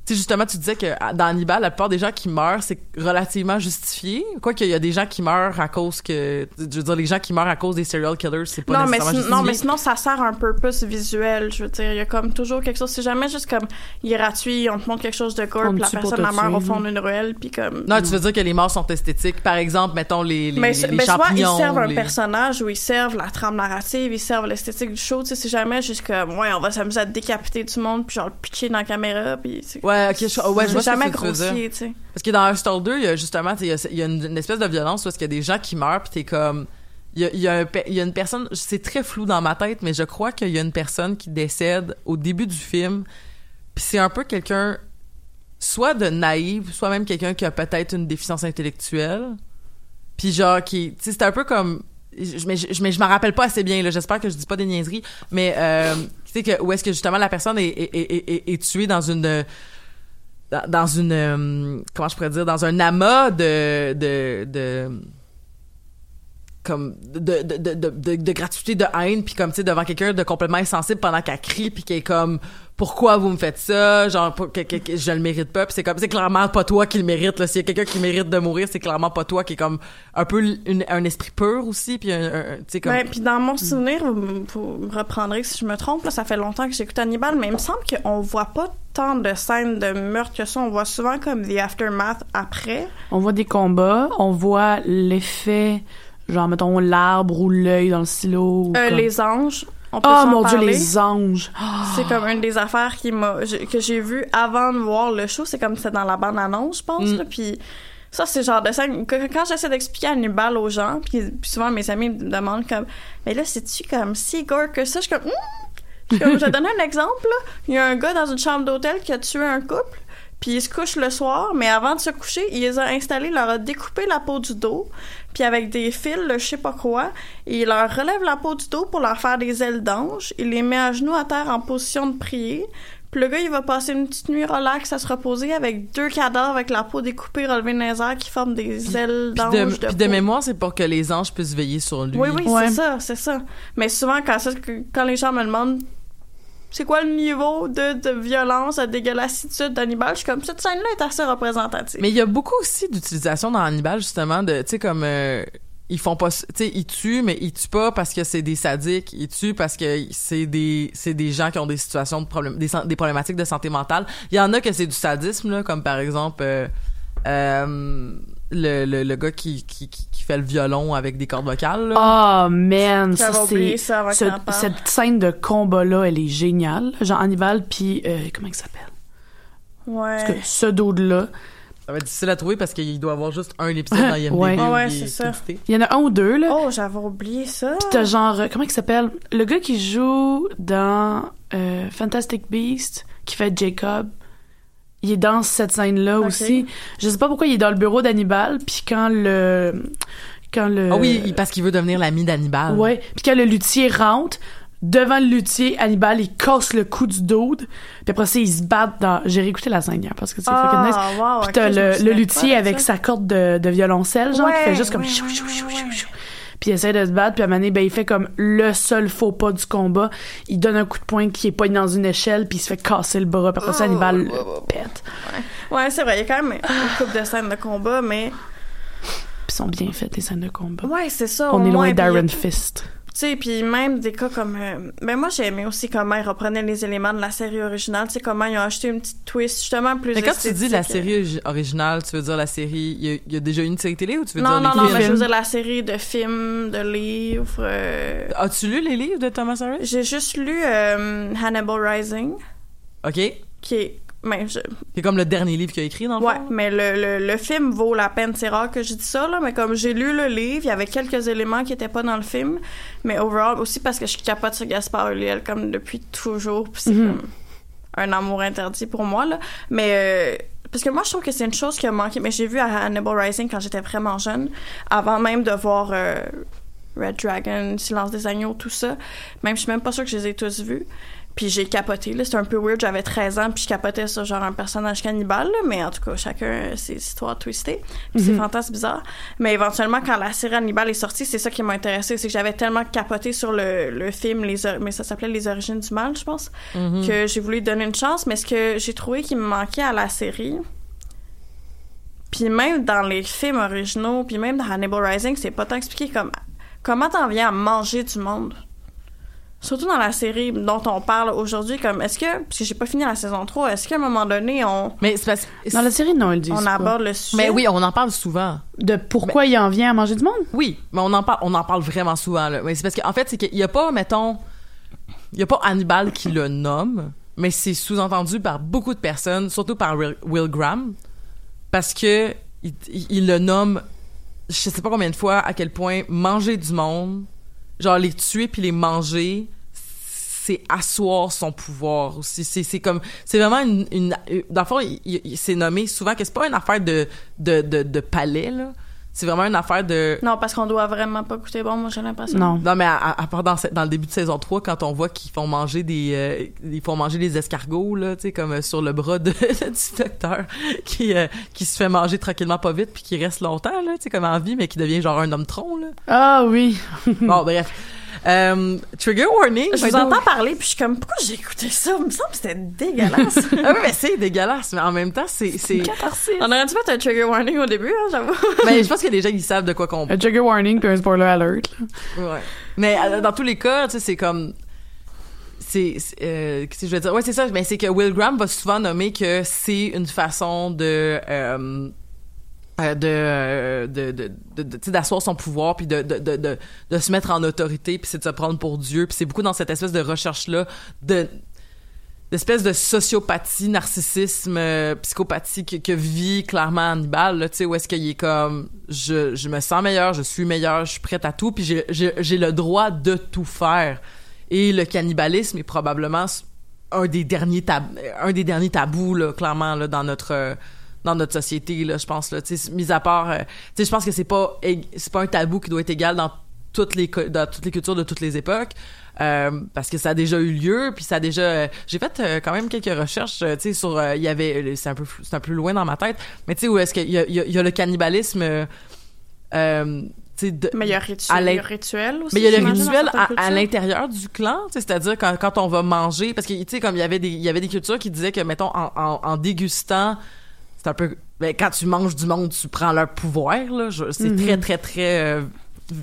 sais, justement, tu disais que à- dans Hannibal, la plupart des gens qui meurent, c'est relativement justifié. Quoi qu'il y a des gens qui meurent à cause que... Je veux dire, les gens qui meurent à cause des serial killers, c'est pas non mais, nécessairement sin- non, mais justifié. sinon, ça sert à un purpose visuel. Je veux dire, il y a comme toujours quelque chose. C'est jamais juste comme, il est gratuit, on te montre quelque chose de gore, On puis la tue pour personne te la meurt au tuer, fond d'une ruelle, puis comme. Non, tu veux dire que les morts sont esthétiques. Par exemple, mettons les, les, mais les, les mais souvent, ils servent un les- personnage ou ils servent la trame narrative, ils servent l'esthétique du show. Tu sais, c'est jamais juste comme, ouais, on va s'amuser à décapiter du monde, puis genre le pitcher dans la caméra, puis. c'est- Ouais, ok, je, ouais, je c'est vois jamais grossier, tu sais. Parce que dans Hostel 2, il y a justement, il y a, il y a une, une espèce de violence parce qu'il y a des gens qui meurent, puis t'es comme... Il y a, il y, a un pe- il y a une personne, c'est très flou dans ma tête, mais je crois qu'il y a une personne qui décède au début du film, puis c'est un peu quelqu'un, soit de naïf, soit même quelqu'un qui a peut-être une déficience intellectuelle, puis genre qui... Tu sais, c'est un peu comme... Je, mais je, mais je m'en rappelle pas assez bien, là, j'espère que je dis pas des niaiseries, mais euh, tu sais, que, où est-ce que justement la personne est, est, est, est tuée dans une dans, une euh, comment je pourrais dire dans un amas de de de comme de de, de, de, de, gratuité de haine puis comme tu sais devant quelqu'un de complètement insensible pendant qu'elle crie puis qui est comme pourquoi vous me faites ça genre pour que, que- que je le mérite pas puis c'est comme c'est clairement pas toi qui le mérite là s'il y a quelqu'un qui mérite de mourir c'est clairement pas toi qui est comme un peu une- un esprit pur aussi puis un, un- tu sais comme Ouais, puis dans mon souvenir, vous, me- vous me reprendrez si je me trompe, là, ça fait longtemps que j'écoute Hannibal, mais il me semble qu'on voit pas tant de scènes de meurtre que ça. On voit souvent comme the aftermath après. On voit des combats, on voit l'effet, genre, mettons, l'arbre ou l'œil dans le silo. ou Euh, comme- Les anges. On peut Oh mon dieu, les anges! C'est comme une des affaires qui m'a que j'ai vu avant de voir le show. C'est comme c'était dans la bande annonce, je pense. Mm. là, Puis ça, c'est genre de scène quand j'essaie d'expliquer Hannibal aux gens, puis, puis souvent mes amis me demandent comme, mais là, c'est-tu comme si gore que ça? Je suis comme, Hmm! Je comme, je vais donner un exemple. là. Il y a un gars dans une chambre d'hôtel qui a tué un couple. Puis il se couche le soir, mais avant de se coucher, il les a installés, il leur a découpé la peau du dos, puis avec des fils, je sais pas quoi, et il leur relève la peau du dos pour leur faire des ailes d'ange. Il les met à genoux à terre en position de prier. Puis le gars, il va passer une petite nuit relax à se reposer avec deux cadavres avec la peau découpée relevée dans les airs qui forment des ailes puis d'ange de, de, puis de mémoire c'est pour que les anges puissent veiller sur lui Oui, oui, Ouais. c'est ça, c'est ça. Mais souvent, quand, ça, quand les gens me demandent c'est quoi le niveau de, de violence, de dégueulassitude d'Hannibal, je suis comme, cette scène-là est assez représentative. Mais il y a beaucoup aussi d'utilisation dans Hannibal, justement, de, tu sais, comme, euh, ils font pas, tu sais, ils tuent, mais ils tuent pas parce que c'est des sadiques, ils tuent parce que c'est des, c'est des gens qui ont des situations de problème, des, des problématiques de santé mentale. Il y en a que c'est du sadisme, là, comme par exemple, euh, euh, le, le, le gars qui, qui, qui qui fait le violon avec des cordes vocales, là. Oh man, ça c'est ça ce- cette scène de combat là, elle est géniale. Jean Hannibal puis euh, comment il s'appelle? Ouais. Parce que ce dude là, Ça va être difficile à trouver parce qu'il doit avoir juste un épisode dans IMDb. *laughs* Ouais. c'est est ça. il y en a un ou deux là. Oh, j'avais oublié ça. Puis t'as genre euh, comment il s'appelle? Le gars qui joue dans euh, Fantastic Beast qui fait Jacob. Il est dans cette scène là Ok. aussi. Je sais pas pourquoi il est dans le bureau d'Hannibal puis quand le quand le Ah oui, parce qu'il veut devenir l'ami d'Hannibal. Ouais. Puis quand le luthier rentre, devant le luthier, Hannibal, il casse le cou du dude. Puis après ça, ils se battent dans... J'ai réécouté la scène hier parce que c'est fucking nice. Ah, wow, Puis t'as le, luthier avec ça. sa corde de, de violoncelle, genre, qui Ouais, fait juste comme... ouais, chou, chou, chou, Puis il essaie de se battre, puis à un moment donné, ben, il fait comme le seul faux pas du combat. Il donne un coup de poing qui est pas dans une échelle, puis il se fait casser le bras. Puis après ça, Oh, Hannibal ouais, le ouais, ouais. pète. Ouais, c'est vrai, il y a quand même une couple de scènes de combat, mais. Puis ils sont bien faites, les scènes de combat. Ouais, c'est ça. On au est moins, loin d'Iron Fist. Tu sais, puis même des cas comme... euh, ben moi, j'ai aimé aussi comment ils reprenaient les éléments de la série originale. Tu sais, comment ils ont acheté une petite twist, justement, plus Mais quand tu dis la série origi- originale, tu veux dire la série. Il y, a- il y a déjà une série télé ou tu veux Non, dire non, les non, films? mais je veux dire la série de films, de livres... euh, As-tu lu les livres de Thomas Harris? J'ai juste lu euh, Hannibal Rising, OK. Qui est... Ben, je- est comme le dernier livre qu'il a écrit, dans le Ouais, fond. mais le, le, le film vaut la peine. C'est rare que je dis ça, là, mais comme j'ai lu le livre, il y avait quelques éléments qui étaient pas dans le film. Mais overall, aussi parce que je capote sur Gaspard Ulliel comme depuis toujours. puis c'est Mhm. comme un amour interdit pour moi, là. Mais... euh, parce que moi, je trouve que c'est une chose qui a manqué. Mais j'ai vu à Hannibal Rising quand j'étais vraiment jeune, avant même de voir euh, Red Dragon, Silence des agneaux, tout ça. Même, je suis même pas sûre que je les ai tous vus. Puis j'ai capoté, là. C'était un peu weird. J'avais 13 ans, puis je capotais sur genre un personnage cannibale, là. Mais en tout cas, chacun ses histoires twistées. Puis c'est fantastique bizarre. Mais éventuellement, quand la série Hannibal est sortie, c'est ça qui m'a intéressé. C'est que j'avais tellement capoté sur le, le film, les, mais ça s'appelait Les Origines du Mal, je pense, que j'ai voulu donner une chance. Mais ce que j'ai trouvé qui me manquait à la série, puis même dans les films originaux, puis même dans Hannibal Rising, c'est pas tant expliqué comme comment t'en viens à manger du monde? Surtout dans la série dont on parle aujourd'hui, comme est-ce que, parce que j'ai pas fini la saison 3, est-ce qu'à un moment donné, on, Mais c'est parce Dans la série, non, ils disent on pas. aborde le sujet? Mais oui, on en parle souvent. De pourquoi il en vient à manger du monde? Oui, mais on en parle, on en parle vraiment souvent. Là. Mais c'est parce qu'en fait, c'est qu'il y a pas, mettons, il y a pas Hannibal qui le nomme, mais c'est sous-entendu par beaucoup de personnes, surtout par Will, Will Graham, parce que il, il- il le nomme, je sais pas combien de fois, à quel point manger du monde, genre les tuer puis les manger, c'est asseoir son pouvoir aussi. C'est, comme, c'est vraiment une, une dans il, il- il s'est nommé souvent que c'est pas une affaire de, de, de, de palais, là. C'est vraiment une affaire de, Non, parce qu'on doit vraiment pas goûter bon, moi j'ai l'impression. Non. non, mais à, part dans, dans le début de saison 3, quand on voit qu'ils font manger des euh, ils font manger des escargots, là, tu sais, comme euh, sur le bras de, *laughs* du docteur, qui, euh, qui se fait manger tranquillement pas vite, puis qui reste longtemps, là, tu sais, comme en vie, mais qui devient genre un homme tronc, là. Ah oui. Bon, bref. Euh, trigger warning. Je vous by the entends parler, puis je suis comme, pourquoi j'ai écouté ça? Il me semble que c'était dégueulasse. *laughs* Ah oui, mais c'est dégueulasse, mais en même temps, c'est... c'est... On aurait dû mettre un trigger warning au début, hein, j'avoue. mais *laughs* je pense que les gens, ils savent de quoi qu'on Un trigger warning puis un spoiler alert. là. Ouais. Mais euh, dans tous les cas, tu sais, c'est comme. C'est. c'est, euh, Qu'est-ce que je veux dire? Ouais, c'est ça. Mais c'est que Will Graham va souvent nommer que c'est une façon de. Euh, euh, de, de, de, d'asseoir son pouvoir puis de, de, de, de, se mettre en autorité puis c'est de se prendre pour Dieu puis c'est beaucoup dans cette espèce de recherche là de d'espèce de sociopathie, narcissisme, euh, psychopathie que, vit clairement Hannibal, là, tu sais, où est-ce qu'il est comme, je, je me sens meilleur, je suis meilleur, je suis prête à tout, puis j'ai- j'ai j'ai le droit de tout faire. Et le cannibalisme est probablement un des derniers tab un des derniers tabous, là, clairement, là, dans notre... dans notre société là je pense là tu sais mis à part euh, tu sais je pense que c'est pas c'est pas un tabou qui doit être égal dans toutes les dans toutes les cultures de toutes les époques euh, parce que ça a déjà eu lieu puis ça a déjà euh, j'ai fait euh, quand même quelques recherches tu sais sur il y avait c'est un peu c'est un peu loin dans ma tête mais tu sais où est-ce qu'il y y, y a le cannibalisme tu sais de- Mais il y a, ritu- À l'in- il y a rituel aussi. mais il y a le rituel à, l'intérieur du clan, c'est-à-dire quand, quand on va manger, parce que tu sais comme il y avait des il y avait des cultures qui disaient que mettons en, en, en dégustant, c'est un peu ben, quand tu manges du monde, tu prends leur pouvoir là, Je- c'est Mhm. très très très euh,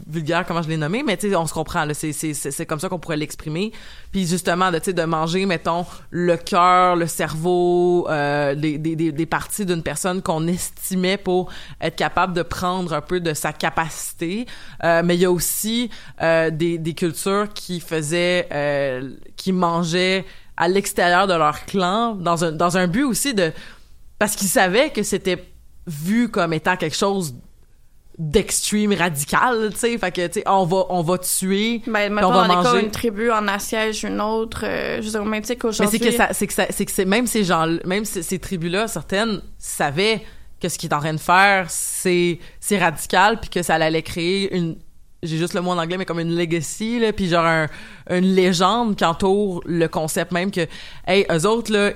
vulgaire comment je l'ai nommé, mais tu sais on se comprend là, c'est c'est c'est c'est comme ça qu'on pourrait l'exprimer. Puis justement de tu sais de manger mettons le cœur, le cerveau, euh, des, des, des, des parties d'une personne qu'on estimait pour être capable de prendre un peu de sa capacité. Euh, mais il y a aussi euh, des, des cultures qui faisaient, euh, qui mangeaient à l'extérieur de leur clan dans un, dans un but aussi de... Parce qu'ils savaient que c'était vu comme étant quelque chose d'extrême radical, tu sais, fait que, tu sais, on va, on va tuer, Ben, on va cas manger. une tribu en assiège une autre, euh, je veux dire, au même titre Mais c'est qu'aujourd'hui. que ça, c'est que ça, c'est que c'est même ces gens, même ces, ces tribus-là, certaines savaient que ce qu'ils est en train de faire, c'est, c'est radical, puis que ça allait créer une, j'ai juste le mot en anglais, mais comme une legacy, là, puis genre un- une légende qui entoure le concept même que, hey, eux autres, là,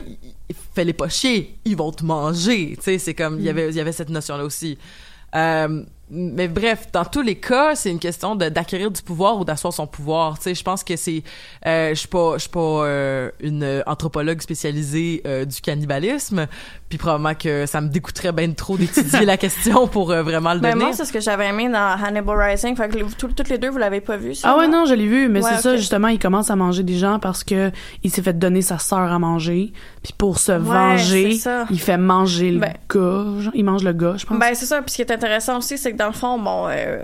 fais-les pas chier, ils vont te manger, tu sais, c'est comme, il y avait, il y avait cette notion-là aussi. Euh, mais bref, dans tous les cas, c'est une question de- d'acquérir du pouvoir ou d'asseoir son pouvoir. Tu sais, je pense que c'est, euh, je suis pas, je suis pas euh, une anthropologue spécialisée euh, du cannibalisme, puis probablement que ça me dégoûterait bien trop d'étudier *laughs* la question pour euh, vraiment le Ben, donner. moi, c'est ce que j'avais aimé dans Hannibal Rising. Fait que les- tout- toutes les deux, vous l'avez pas vu, ça? Ah ouais, non, je l'ai vu, mais Ouais, c'est ça, justement, il commence à manger des gens parce que il s'est fait donner sa sœur à manger. Puis pour se venger, il fait manger le Ben- gars. genre, il mange le gars, je pense. Ben, c'est ça. Puis ce qui est intéressant aussi, c'est dans le fond, bon, euh,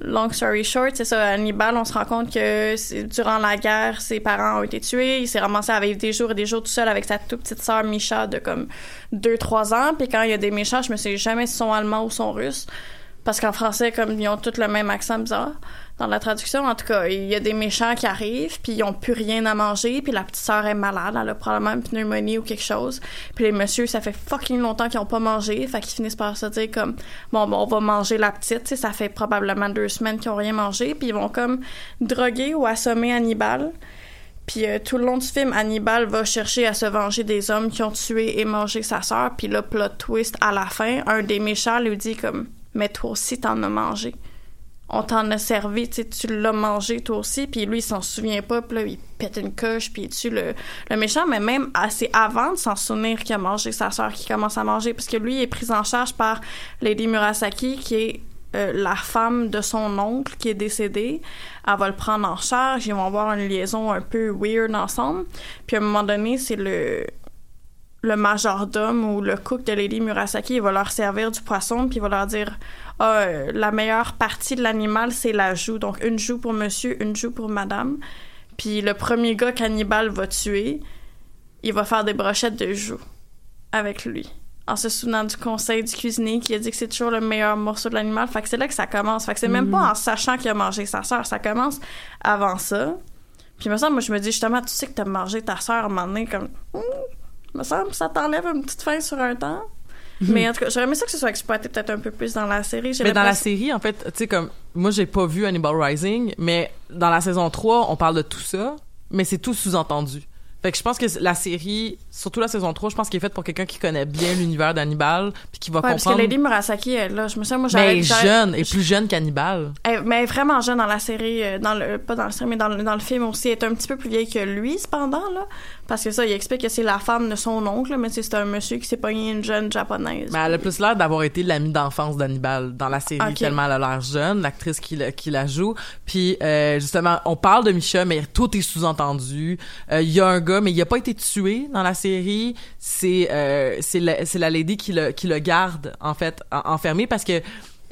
long story short, c'est ça, Hannibal, on se rend compte que durant la guerre, ses parents ont été tués. Il s'est ramassé à vivre des jours et des jours tout seul avec sa toute petite sœur Misha de comme 2-3 ans. Puis quand il y a des méchants, je me sais jamais si sont allemands ou sont russes. Parce qu'en français, comme ils ont tous le même accent bizarre dans la traduction, en tout cas, il y a des méchants qui arrivent, puis ils ont plus rien à manger, puis la petite sœur est malade, elle a probablement une pneumonie ou quelque chose. Puis les messieurs, ça fait fucking longtemps qu'ils ont pas mangé, fait qu'ils finissent par se dire comme bon, bon on va manger la petite, tu sais, ça fait probablement deux semaines qu'ils ont rien mangé, puis ils vont comme droguer ou assommer Hannibal. Puis euh, tout le long du film, Hannibal va chercher à se venger des hommes qui ont tué et mangé sa sœur. Puis le plot twist à la fin, un des méchants lui dit comme « Mais toi aussi, t'en as mangé. On t'en a servi, tu l'as mangé toi aussi. » Puis lui, il s'en souvient pas. Puis là, il pète une coche, puis il le, le méchant? Mais même assez avant de s'en souvenir qu'il a mangé sa sœur, qui commence à manger. Parce que lui, il est pris en charge par Lady Murasaki, qui est euh, la femme de son oncle qui est décédée, elle va le prendre en charge, ils vont avoir une liaison un peu weird ensemble. Puis à un moment donné, c'est le le majordome ou le cook de Lady Murasaki, il va leur servir du poisson, puis il va leur dire ah, euh, la meilleure partie de l'animal, c'est la joue. Donc une joue pour monsieur, une joue pour madame. Puis le premier gars qu'Hannibal va tuer, il va faire des brochettes de joue avec lui en se souvenant du conseil du cuisinier qui a dit que c'est toujours le meilleur morceau de l'animal. Fait que c'est là que ça commence. Fait que c'est même Mm. pas en sachant qu'il a mangé sa sœur. Ça commence avant ça. Puis me semble, moi, je me dis justement, tu sais que t'as mangé ta sœur à un moment donné, comme, Hum, me semble, que ça t'enlève une petite fin sur un temps. Mais en tout cas, j'aurais aimé ça que ce soit exploité peut-être un peu plus dans la série. Mais dans la série, en fait, tu sais, comme, moi, j'ai pas vu Hannibal Rising, mais dans la saison 3, on parle de tout ça, mais c'est tout sous-entendu. Fait que je pense que la série, surtout la saison 3, je pense qu'elle est faite pour quelqu'un qui connaît bien l'univers d'Hannibal, puis qui va Ouais, parce que comprendre. Lady Murasaki, elle, là, je me souviens, moi, mais j'avais... elle est j'avais- jeune, et plus jeune qu'Hannibal. Mais elle est vraiment jeune dans la série, euh, dans le, pas dans la série, mais dans le, dans le film aussi. Elle est un petit peu plus vieille que lui, cependant, là. Parce que ça, il explique que c'est la femme de son oncle, mais c'est un monsieur qui s'est pogné une jeune japonaise. Mais elle a plus l'air d'avoir été l'amie d'enfance d'Hannibal dans la série, tellement elle a l'air jeune, l'actrice qui, la- qui la joue. Puis, euh, justement, on parle de Misha, mais tout est sous-entendu. Euh, Il y a un gars, mais il a pas été tué dans la série. C'est euh, c'est la, c'est la lady qui le, qui le garde, en fait, en- enfermé parce que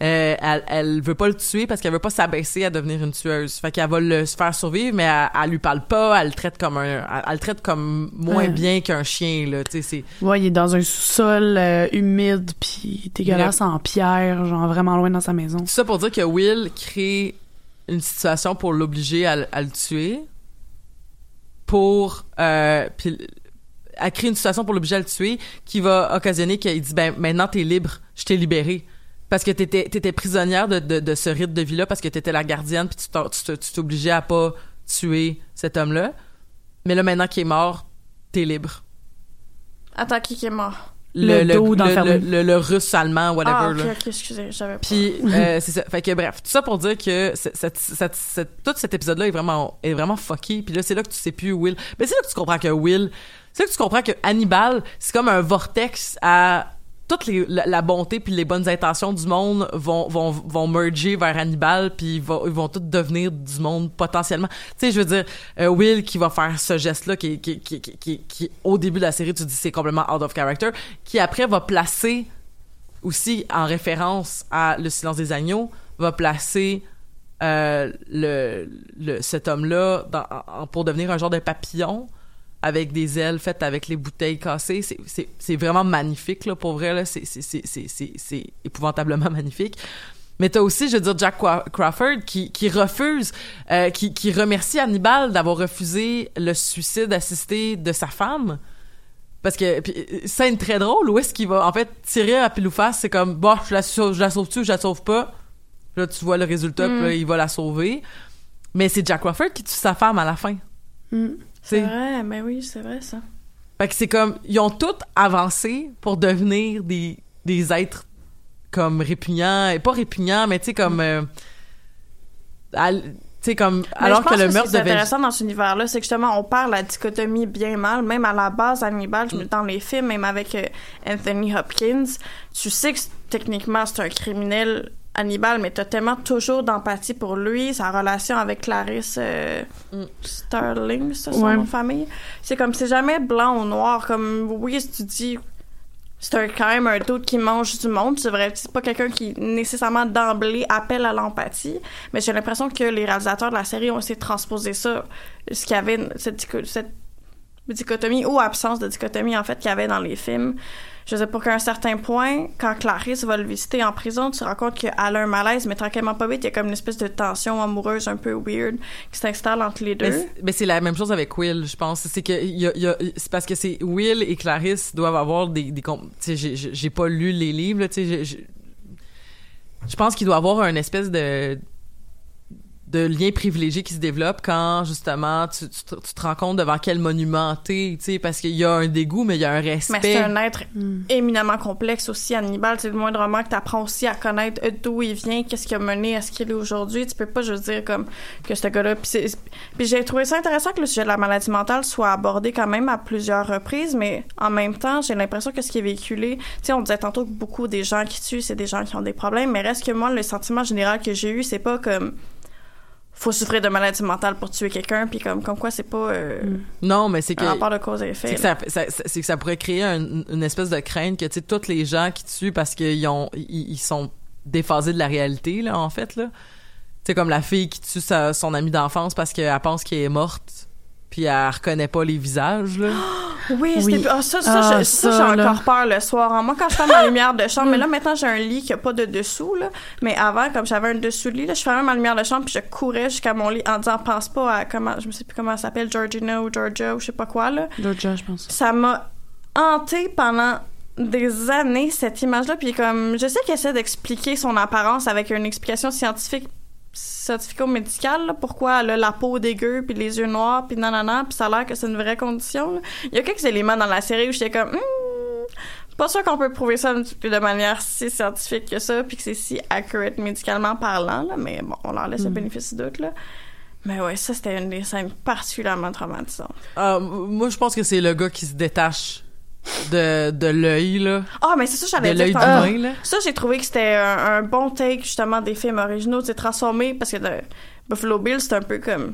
euh, elle, elle veut pas le tuer parce qu'elle veut pas s'abaisser à devenir une tueuse. Fait qu'elle va le se faire survivre, mais elle, elle lui parle pas, elle le traite comme un, elle, elle le traite comme moins Ouais. bien qu'un chien, là. Tu sais, c'est... Ouais, il est dans un sous-sol euh, humide puis dégueulasse en pierre, genre vraiment loin dans sa maison. Tout ça pour dire que Will crée une situation pour l'obliger à le tuer. Pour. Euh, puis elle crée une situation pour l'obliger à le tuer qui va occasionner qu'il dit ben maintenant t'es libre, je t'ai libéré. Parce que t'étais étais prisonnière de, de, ce rite de vie-là parce que t'étais la gardienne puis tu t'obligeais à pas tuer cet homme-là. Mais là, maintenant qu'il est mort, t'es libre. Attends, qui est mort? Le le, le, le- le russe allemand, whatever. ah, ok, là. ok, excusez, j'avais pas... Puis euh, *laughs* c'est ça. Fait que bref, tout ça pour dire que cette, cette, cette- tout cet épisode-là est vraiment est vraiment fucké. Puis là, c'est là que tu sais plus Will. Mais c'est là que tu comprends que Will, c'est là que tu comprends que Hannibal, c'est comme un vortex à toute les, la, bonté puis les bonnes intentions du monde vont vont vont merger vers Hannibal puis ils vont ils vont tous devenir du monde potentiellement. Tu sais, je veux dire euh, Will qui va faire ce geste-là qui qui, qui qui qui qui au début de la série tu dis c'est complètement out of character, qui après va placer aussi en référence à Le silence des agneaux, va placer euh, le, le, cet homme-là dans- en- pour devenir un genre de papillon avec des ailes faites avec les bouteilles cassées. C'est- vraiment magnifique, là, pour vrai. là. C'est- épouvantablement *laughs* magnifique. Mais t'as aussi, je veux dire, Jack Crawford qui, qui refuse, euh, qui, qui remercie Hannibal d'avoir refusé le suicide assisté de sa femme. Parce que, puis, scène très drôle, où est-ce qu'il va, en fait, tirer à pile ou face, c'est comme, bah, je la, je la sauve-tu ou je la sauve pas? Là, tu vois le résultat, puis là, il va la sauver. Mais c'est Jack Crawford qui tue sa femme à la fin. Mm. C'est vrai, mais oui, c'est vrai, ça. fait que c'est comme ils ont tous avancé pour devenir des, des êtres comme répugnants et pas répugnants mais tu sais comme euh, al- tu sais comme Mais alors je pense que le ce meurtre qui est devait intéressant dans cet univers-là, c'est que justement, on parle la dichotomie bien mal, même à la base, Hannibal, me- dans les films, même avec euh, Anthony Hopkins, tu sais que techniquement, c'est un criminel Hannibal, mais t'as tellement toujours d'empathie pour lui, sa relation avec Clarice euh, Mm. Sterling, c'est ça, son Ouais. nom de famille. C'est comme, c'est jamais blanc ou noir, comme, oui, si tu dis... C'est un- quand même un doute qui mange du monde. C'est vrai, c'est pas quelqu'un qui nécessairement d'emblée appelle à l'empathie, mais j'ai l'impression que les réalisateurs de la série ont essayé de transposer ça, ce qu'il y avait, cette, cette dichotomie ou absence de dichotomie en fait qu'il y avait dans les films. Je sais pour qu'à un certain point, quand Clarisse va le visiter en prison, tu te rends compte qu'elle a un malaise, mais tranquillement pas vite, il y a comme une espèce de tension amoureuse un peu weird qui s'installe entre les deux. mais c'est la même chose avec Will je pense c'est que y a, y a- c'est parce que c'est Will et Clarisse doivent avoir des, des com- tu sais j'ai- pas lu les livres tu sais je pense qu'il doit avoir une espèce de de liens privilégiés qui se développent quand justement tu, tu, te- tu te rends compte devant quel monument t'es, tu sais, parce qu'il y a un dégoût, mais il y a un respect. Mais c'est un être Mm. éminemment complexe aussi, Hannibal. C'est le moindrement que tu apprends aussi à connaître d'où il vient, qu'est-ce qui a mené à ce qu'il est aujourd'hui. Tu peux pas juste dire comme que ce gars-là. Puis j'ai trouvé ça intéressant que le sujet de la maladie mentale soit abordé quand même à plusieurs reprises, mais en même temps, j'ai l'impression que ce qui est véhiculé, tu sais, on disait tantôt que beaucoup des gens qui tuent, c'est des gens qui ont des problèmes, mais reste que moi, le sentiment général que j'ai eu, c'est pas comme faut souffrir de maladie mentale pour tuer quelqu'un, puis comme, comme quoi c'est pas euh, Non, mais c'est que un rapport de cause à effet. c'est que ça, ça- ça- c'est que ça pourrait créer un- une espèce de crainte que tu sais tous les gens qui tuent parce qu'ils ont ils, ils sont déphasés de la réalité là en fait là. Tu sais comme la fille qui tue sa- son amie d'enfance parce qu'elle pense qu'elle est morte puis elle reconnaît pas les visages là. *gasps* Oui, ah, ça, ça, Ah, ça, ça, j'ai encore peur le soir. hein. Moi, quand je ferme ma *laughs* lumière de chambre, mais là, maintenant, j'ai un lit qui a pas de dessous, là. Mais avant, comme j'avais un dessous de lit, là, je fermais ma lumière de chambre puis je courais jusqu'à mon lit en disant, pense pas à comment, je me sais plus comment elle s'appelle, Georgina ou Georgia ou je sais pas quoi, là. Georgia, je pense. Ça m'a hanté pendant des années, cette image-là. Puis comme, je sais qu'elle essaie d'expliquer son apparence avec une explication scientifique scientifico-médicale, là, pourquoi elle a la peau dégueu, puis les yeux noirs, puis nanana, puis ça a l'air que c'est une vraie condition. là. Il y a quelques éléments dans la série où j'étais comme, Hmm, c'est pas sûr qu'on peut prouver ça de manière si scientifique que ça, puis que c'est si accurate médicalement parlant, là, mais bon, on leur laisse le bénéfice du doute, là. Mais ouais, ça, c'était une des scènes particulièrement traumatisantes. Ah, m- moi je pense que c'est le gars qui se détache de de l'œil là, Ah, mais c'est ça, de j'allais l'œil dire du tantôt. main là. Ça, j'ai trouvé que c'était un, un bon take, justement, des films originaux. C'est transformé parce que de- Buffalo Bill, c'est un peu comme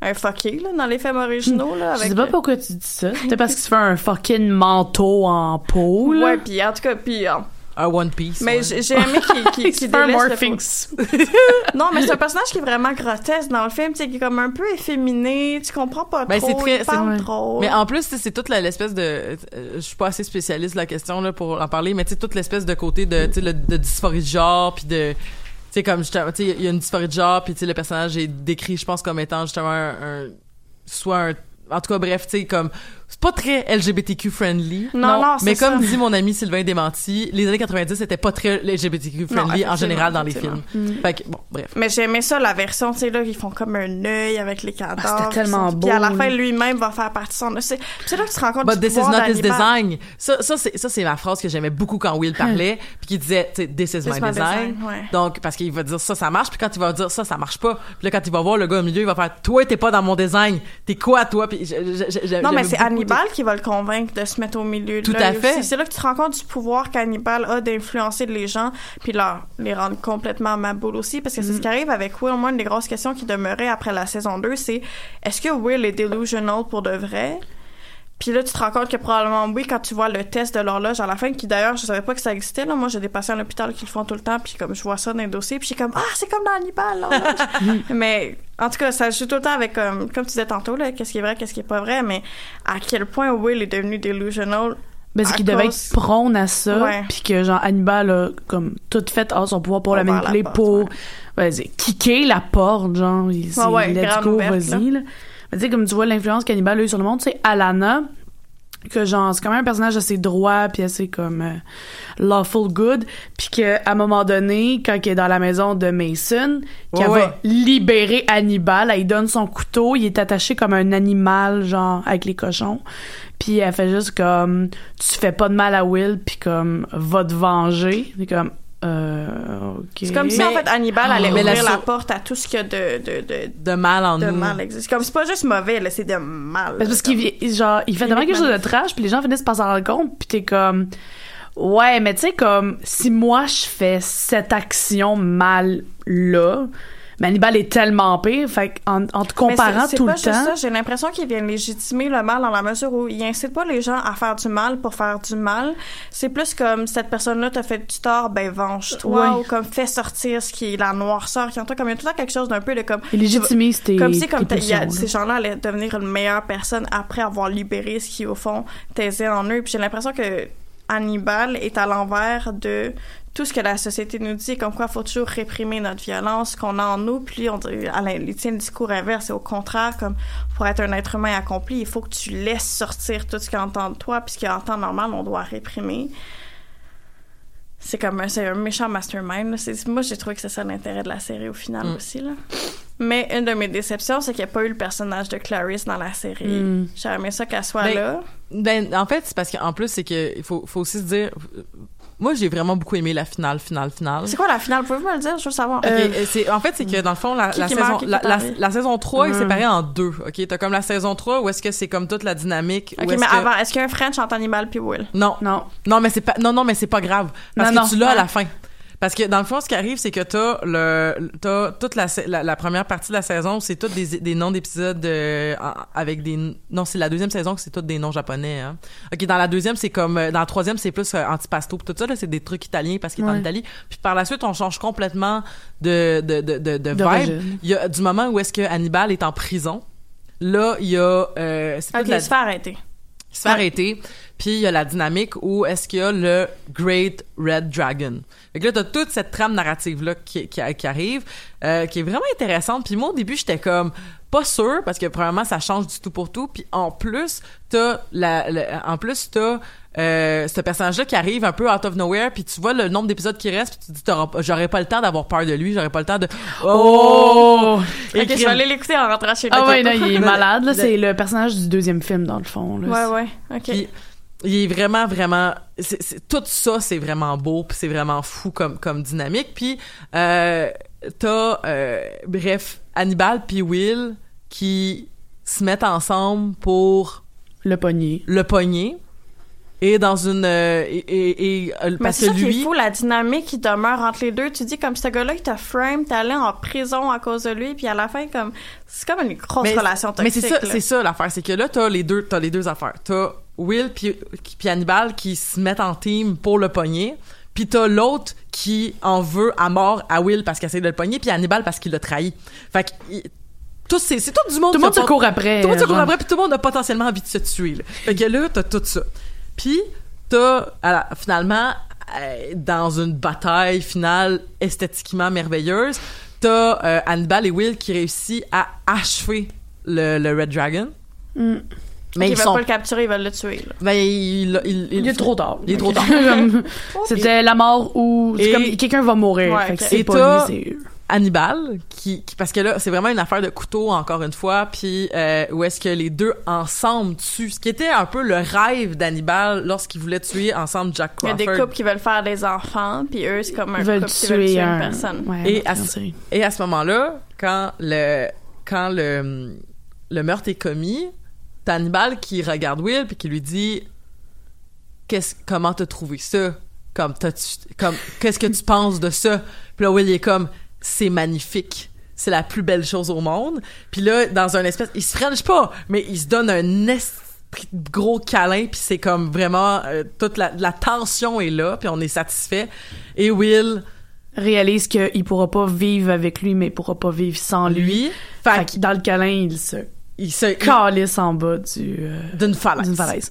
un fucké, là, dans les films originaux, là. Je Avec, sais pas pourquoi tu dis ça. C'était parce qu'il se fait un fucking manteau en peau, là. Ouais, puis en tout cas, puis... euh, Un One Piece. mais ouais. j'ai aimé qu'il fait *laughs* un délaisse le. *laughs* Non, mais c'est un personnage qui est vraiment grotesque dans le film, tu sais, qui est comme un peu efféminé, tu comprends pas Ben, trop, c'est très- il parle trop. Mais en plus, tu sais, c'est toute l'espèce de. euh, je suis pas assez spécialiste de la question là pour en parler, mais tu sais toute l'espèce de côté de, tu sais, le- de dysphorie de genre, puis de, tu sais comme justement, tu sais, il y a une dysphorie de genre, puis tu sais le personnage est décrit, je pense, comme étant justement un, un- soit un, en tout cas bref, tu sais comme c'est pas très LGBTQ friendly. Non, non, c'est Mais comme ça. dit mon ami Sylvain Démenti, les années 90 c'était pas très LGBTQ friendly Non, en général dans les films. Fait que bon, bref. Mais j'aimais ça, la version, tu sais, là, ils font comme un œil avec les cadavres. Ah, c'était tellement beau, Puis à la fin, lui-même va faire partie de son... C'est là que tu te rends compte But du this is not his design. Ça, ça c'est, ça, c'est ma phrase que j'aimais beaucoup quand Will parlait, puis qu'il disait, tu sais, this is This my design. design, ouais. Donc, parce qu'il va dire ça, ça marche, puis quand il va dire ça, ça marche pas. Puis là, quand il va voir le gars au milieu, il va faire, toi, t'es pas dans mon design. T'es quoi, toi? Puis je- je- je- je- Non, mais c'est Hannibal qui va le convaincre de se mettre au milieu de Tout à fait. C'est là que tu te rends compte du pouvoir qu'Hannibal a d'influencer les gens, puis leur, les rendre complètement maboules aussi, parce que c'est ce qui arrive avec Will. Moi, une des grosses questions qui demeurait après la saison 2, c'est est-ce que Will est delusional pour de vrai? Puis là, tu te rends compte que probablement oui, quand tu vois le test de l'horloge à la fin, qui d'ailleurs, je savais pas que ça existait. Là. Moi, j'ai des patients à l'hôpital qui le font tout le temps, puis comme je vois ça dans les dossiers, puis je suis comme, ah, c'est comme dans Hannibal, l'horloge. *laughs* *laughs* mais en tout cas, ça joue tout le temps avec, comme, comme tu disais tantôt, là, qu'est-ce qui est vrai, qu'est-ce qui est pas vrai, mais à quel point Will est devenu delusional. Ben, c'est qu'il devait être prône à ça, Ouais. puis que genre Hannibal a comme tout fait à son pouvoir pour la manipuler, porte, pour ouais. vas-y, kicker la porte, genre, il c'est ouais, let's go, vas-y là. Tu sais comme tu vois l'influence qu'Hannibal a eu sur le monde, c'est Alana que genre c'est quand même un personnage assez droit puis assez comme euh, lawful good puis que à un moment donné quand il est dans la maison de Mason qu'elle Ouais, va ouais. libérer Hannibal elle lui donne son couteau il est attaché comme un animal genre avec les cochons puis elle fait juste comme tu fais pas de mal à Will puis comme va te venger c'est comme euh, C'est comme si, Mais- en fait, Hannibal allait la ouvrir la porte à tout ce qu'il y a de, de, de, De mal en de nous. mal existe. Comme, c'est pas juste mauvais, là, c'est de mal. Parce qu'il genre il fait tellement quelque chose de trash puis les gens finissent par s'en rendre compte puis t'es comme ouais mais tu sais comme si moi je fais cette action mal là mais Hannibal est tellement pire fait en te comparant tout pas le juste temps ça, j'ai l'impression qu'il vient légitimer le mal dans la mesure où il incite pas les gens à faire du mal pour faire du mal. C'est plus comme cette personne-là t'a fait du tort, ben venge-toi ou comme fais sortir ce qui est la noirceur qui en toi. Comme il y a tout le temps quelque chose d'un peu de comme il légitimise tes comme si comme y a- ces gens-là allaient devenir une meilleure personne après avoir libéré ce qui au fond taisait en eux. Puis j'ai l'impression que Hannibal est à l'envers de tout ce que la société nous dit, comme quoi il faut toujours réprimer notre violence qu'on a en nous. Puis on il tient le discours inverse. Et au contraire, comme pour être un être humain accompli, il faut que tu laisses sortir tout ce qu'il entend de toi, puis ce qu'il entend normal, on doit réprimer. c'est comme un, un méchant mastermind. là. Moi, j'ai trouvé que c'est ça l'intérêt de la série au final Mm. aussi. Là. Mais une de mes déceptions, c'est qu'il n'y a pas eu le personnage de Clarice dans la série. Mm. J'aurais aimé ça qu'elle soit Ben, là. Ben, en fait, c'est parce qu'en plus, c'est que il faut, faut aussi se dire. Moi, j'ai vraiment beaucoup aimé la finale, finale, finale. C'est quoi la finale? Pouvez-vous me le dire? Je veux savoir. Ok, euh, c'est, en fait, c'est que dans le fond, la, Qui la qui saison, meurt, qui la, saison 3 est Mm. séparée en deux. OK? T'as comme la saison 3 où est-ce que c'est comme toute la dynamique. Ok, mais que- avant, est-ce qu'il y a un French entre Hannibal puis Will? Non. Non. Non, mais c'est pas, non, non, mais c'est pas grave. Parce Non, que non. tu l'as à la fin. Parce que dans le fond, ce qui arrive, c'est que t'as le, t'as toute la, la, la première partie de la saison, c'est toutes des, des noms d'épisodes euh, avec des, non, c'est la deuxième saison que c'est tous des noms japonais, hein. Ok, dans la deuxième, c'est comme, euh, dans la troisième, c'est plus euh, antipasto. Tout ça, là, c'est des trucs italiens parce qu'il est en. Italie. Puis par la suite, on change complètement de, de, de, de, de vibe. D'origine. Il y a du moment où est-ce que Hannibal est en prison. Là, il y a, euh, c'est la- se fait arrêter. il se fait arrêter. Puis il y a la dynamique où est-ce qu'il y a le Great Red Dragon. Fait que là, t'as toute cette trame narrative-là qui, qui, qui arrive, euh, qui est vraiment intéressante. Puis moi, au début, j'étais comme pas sûr parce que premièrement, ça change du tout pour tout. Puis en plus, t'as la, la- en plus t'as euh, ce personnage-là qui arrive un peu out of nowhere. Puis tu vois le nombre d'épisodes qui restent. Puis tu te dis, j'aurais pas le temps d'avoir peur de lui. J'aurais pas le temps de. Oh! Et Ok, je vais aller l'écouter en rentrant chez Ah nous. ouais, non, il est *laughs* malade, là. Le- C'est le personnage du deuxième film, dans le fond. Là. Ouais, ouais. Ok. Puis, il est vraiment, vraiment... c'est c'est- tout ça, c'est vraiment beau, puis c'est vraiment fou comme, comme dynamique. Puis, euh, t'as, euh, bref, Hannibal puis Will qui se mettent ensemble pour Le poignet. le pogner. Et dans une... euh, et, et, et, euh, Mais parce c'est que ça qui est lui... fou, la dynamique qui demeure entre les deux. Tu dis comme ce gars-là, il t'a frame, t'es allé en prison à cause de lui, puis à la fin, comme c'est comme une grosse Mais- relation Mais toxique. c'est ça, c'est ça l'affaire, c'est que là t'as les deux, t'as les deux affaires. T'as Will puis puis Hannibal qui se mettent en team pour le pogner, puis t'as l'autre qui en veut à mort à Will parce qu'il essaie de le pogner, puis Hannibal parce qu'il l'a trahi. Fait que tout c'est c'est tout du monde. Tout le qui monde se pas- court après. Tout le monde se court après, puis tout le monde a potentiellement envie de se tuer. Là. Fait que là t'as tout ça. Puis t'as finalement euh, dans une bataille finale esthétiquement merveilleuse, t'as euh, Hannibal et Will qui réussissent à achever le, le Red Dragon. Mm. Mais ils ils veulent sont. pas le capturer, ils veulent le tuer. Là. Ben, il, il, Il est trop tard. Il est trop tard. *laughs* *laughs* C'était la mort ou comme quelqu'un va mourir. Ouais, fait que ok. c'est Et pas lui, c'est eux. Hannibal, qui, qui- parce que là, c'est vraiment une affaire de couteau, encore une fois, puis euh, où est-ce que les deux ensemble tuent, ce qui était un peu le rêve d'Hannibal lorsqu'il voulait tuer ensemble Jack Il y a Crawford. des couples qui veulent faire des enfants, puis eux, c'est comme un Ils veulent couple qui veut tuer tuer un... une personne. Ouais, Et à- série. Et à ce moment-là, quand le quand le le meurtre est commis, t'as Hannibal qui regarde Will puis qui lui dit qu'est-ce comment t'as trouvé ça? Comme t'as comme qu'est-ce que tu penses de ça? Puis là Will il est comme c'est magnifique. C'est la plus belle chose au monde. Puis là dans un espèce il se french pas mais il se donne un esprit de gros câlin puis c'est comme vraiment euh, toute la, la tension est là puis on est satisfait. Et Will Réalise qu'il pourra pas vivre avec lui, mais il pourra pas vivre sans lui. lui. Fait fait que dans le câlin, il se il se calisse en bas du, euh, d'une falaise. d'une falaise.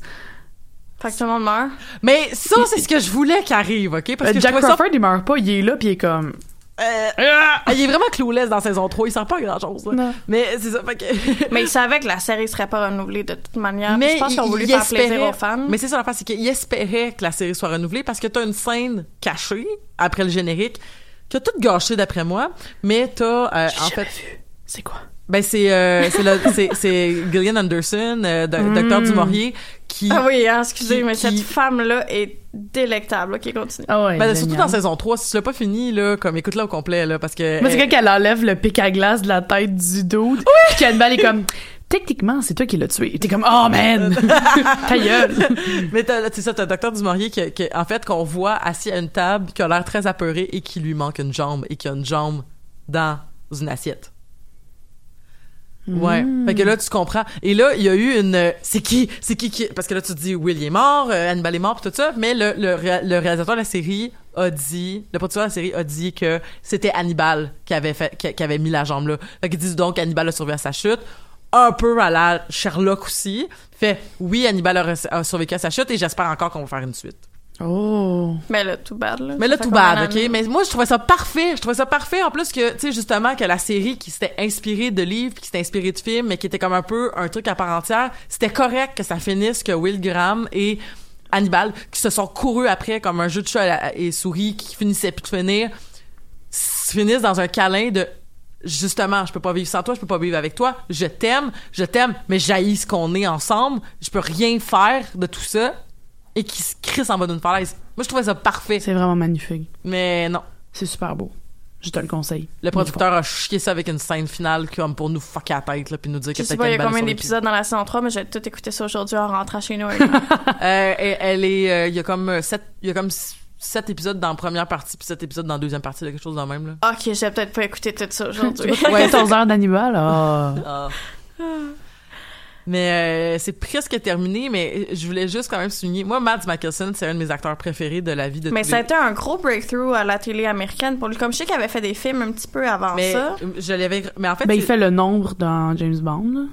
Fait que tout le monde meurt. Mais ça, c'est ce que je voulais qu'arrive, OK? Parce Euh, que Jack trouvais ça- Crawford, il meurt pas, il est là, puis il est comme... Euh, ah, il est vraiment clouless dans saison 3. Il sert pas là. Non. Mais c'est ça. Fait que... *laughs* Mais ils savaient que la série serait pas renouvelée de toute manière. Mais je pense qu'ils ont il- voulu il faire espérait- plaisir aux fans. Mais c'est ça l'affaire, c'est qu'il espérait que la série soit renouvelée parce que t'as une scène cachée après le générique qui a tout gâché d'après moi. Mais t'as, euh, en fait... C'est quoi? Ben c'est euh, c'est le- c'est c'est Gillian Anderson, euh, do- Mm. docteur Dumouriez, qui Ah oui, hein, excusez, qui- mais qui- cette femme-là est délectable. Ok, continue. Ah ouais, ben, surtout dans saison 3, si tu l'as pas fini là, comme écoute-la au complet là parce que Moi, c'est quand elle enlève le pic à glace de la tête du dude. Puis qu'Annabelle est comme, techniquement, c'est toi qui l'as tué. Et T'es comme, oh man! *laughs* Ta gueule! Mais t'as- c'est ça, t'as le docteur Dumouriez qui, qui, en fait, qu'on voit assis à une table, qui a l'air très apeuré et qui lui manque une jambe et qui a une jambe dans une assiette. Ouais. Mm. Fait que là, tu comprends. Et là, il y a eu une... C'est qui? C'est qui qui... Parce que là, tu te dis, Will est mort, euh, Hannibal est mort, pis tout ça. Mais le, le, le réalisateur de la série a dit... Le producteur de la série a dit que c'était Hannibal qui avait fait, qui, qui avait mis la jambe là. Fait qu'ils disent donc Hannibal a survécu à sa chute. Un peu à la Sherlock aussi. Fait, oui, Hannibal a survécu à sa chute et j'espère encore qu'on va faire une suite. Oh! Mais là, tout bad, là. Mais là, tout bad, OK? Mais moi, je trouvais ça parfait. Je trouvais ça parfait. En plus que, tu sais, justement, que la série qui s'était inspirée de livres, puis qui s'était inspirée de films, mais qui était comme un peu un truc à part entière, c'était correct que ça finisse que Will Graham et Hannibal, qui se sont courus après comme un jeu de chat et souris qui finissait plus de finir, finissent dans un câlin de justement, je peux pas vivre sans toi, je peux pas vivre avec toi, je t'aime, je t'aime, mais j'haïs ce qu'on est ensemble, je peux rien faire de tout ça, et qui se crissent en bas d'une falaise. Moi, je trouvais ça parfait, C'est vraiment magnifique. mais non. C'est super beau. Je te le conseille. Le producteur a chié ça avec une scène finale comme pour nous fucker la tête, là, puis nous dire Je que sais pas, il y a combien d'épisodes dans la saison 3, mais j'ai tout écouté ça aujourd'hui en rentrant chez nous. *laughs* Euh, elle, elle est, euh, il y a comme euh, sept, il y a comme sept épisodes dans la première partie, puis sept épisodes dans la deuxième partie, là, quelque chose de même, là. ok, j'ai peut-être pas écouté tout ça *laughs* aujourd'hui. Ouais, 14 heures. Ah. Mais euh, c'est presque terminé, mais je voulais juste quand même souligner. Moi, Mads Mikkelsen, c'est un de mes acteurs préférés de la vie de Mais ça a été un gros breakthrough à la télé américaine pour lui. Comme je sais qu'il avait fait des films un petit peu avant Mais ça. je l'avais. Mais en fait, Ben, il fait le nombre dans James Bond.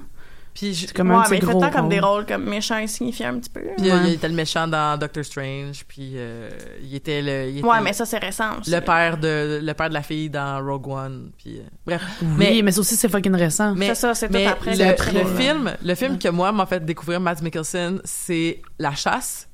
Puis je- C'est comme ouais, un mais il fait gros tant comme des rôles. comme méchants insignifiants un petit peu. Puis euh, Ouais. il était le méchant dans Doctor Strange, puis euh, il était le, il était Ouais, mais ça, c'est récent aussi. le père de le père de la fille dans Rogue One, puis euh, bref. Oui, Mais- mais, ça aussi, c'est fucking récent. Mais C'est ça, c'est tout après. le, après, le film, le film que moi m'a fait découvrir Mads Mikkelsen, c'est La Chasse,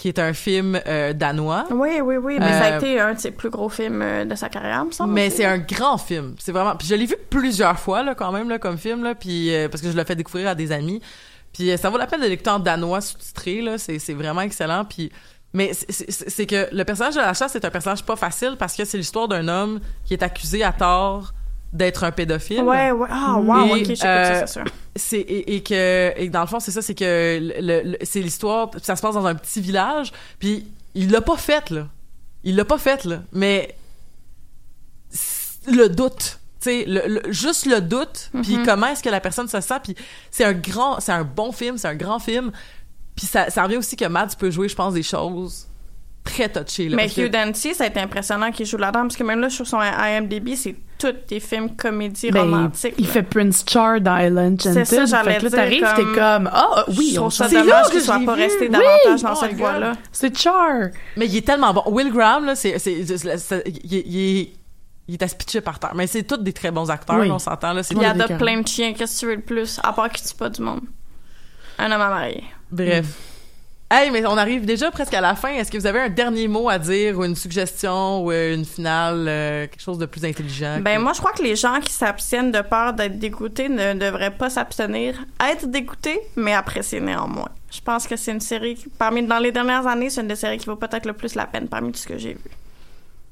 qui est un film euh, danois. Oui, oui, oui. Mais ça a Euh, été un de ses plus gros films euh, de sa carrière, me semble. Mais c'est un grand film. C'est vraiment. Puis je l'ai vu plusieurs fois là, quand même là, comme film là, puis euh, parce que je l'ai fait découvrir à des amis. Puis ça vaut la peine de l'écouter en danois sous-titré là. C'est c'est vraiment excellent. Puis mais c'est que le personnage de la chasse c'est un personnage pas facile parce que c'est l'histoire d'un homme qui est accusé à tort d'être un pédophile. Ouais, ouais. Ah, wow, Et, ok, euh, ça, c'est et, et que et dans le fond c'est ça c'est que le, le- c'est l'histoire ça se passe dans un petit village puis il l'a pas fait là il l'a pas fait là mais le doute tu sais le, le- juste le doute puis Mhm. comment est-ce que la personne se sent puis c'est un grand c'est un bon film c'est un grand film puis ça ça revient aussi que Mads peut jouer je pense des choses très touchées là, Mais Hugh Dancy, ça a été impressionnant qu'il joue là-dedans, parce que même là, sur son IMDb, c'est tous des films comédies Ben, romantiques. il là. fait Prince Char dans Island C'est ça, j'allais dire, t'arrives, comme- t'es comme, ah, oui, je on trouve ça dommage que qu'il soit pas resté Oui! davantage dans Oh cette voie-là. C'est Char. Mais il est tellement bon. Will Graham, là, c'est, il, est- il est, il est à se pitcher par terre. Mais c'est tous des très bons acteurs, Oui. on s'entend, là. Il adopte plein de chiens, qu'est-ce que tu veux de plus? À part qu'il tue pas du monde. Un homme à marier. Bref. Hey, mais on arrive déjà presque à la fin. Est-ce que vous avez un dernier mot à dire ou une suggestion ou une finale, euh, quelque chose de plus intelligent? Ben que- moi, je crois que les gens qui s'abstiennent de peur d'être dégoûtés ne devraient pas s'abstenir. Être dégoûtés, mais apprécier néanmoins. Je pense que c'est une série, qui, parmi dans les dernières années, c'est une des séries qui vaut peut-être le plus la peine parmi tout ce que j'ai vu.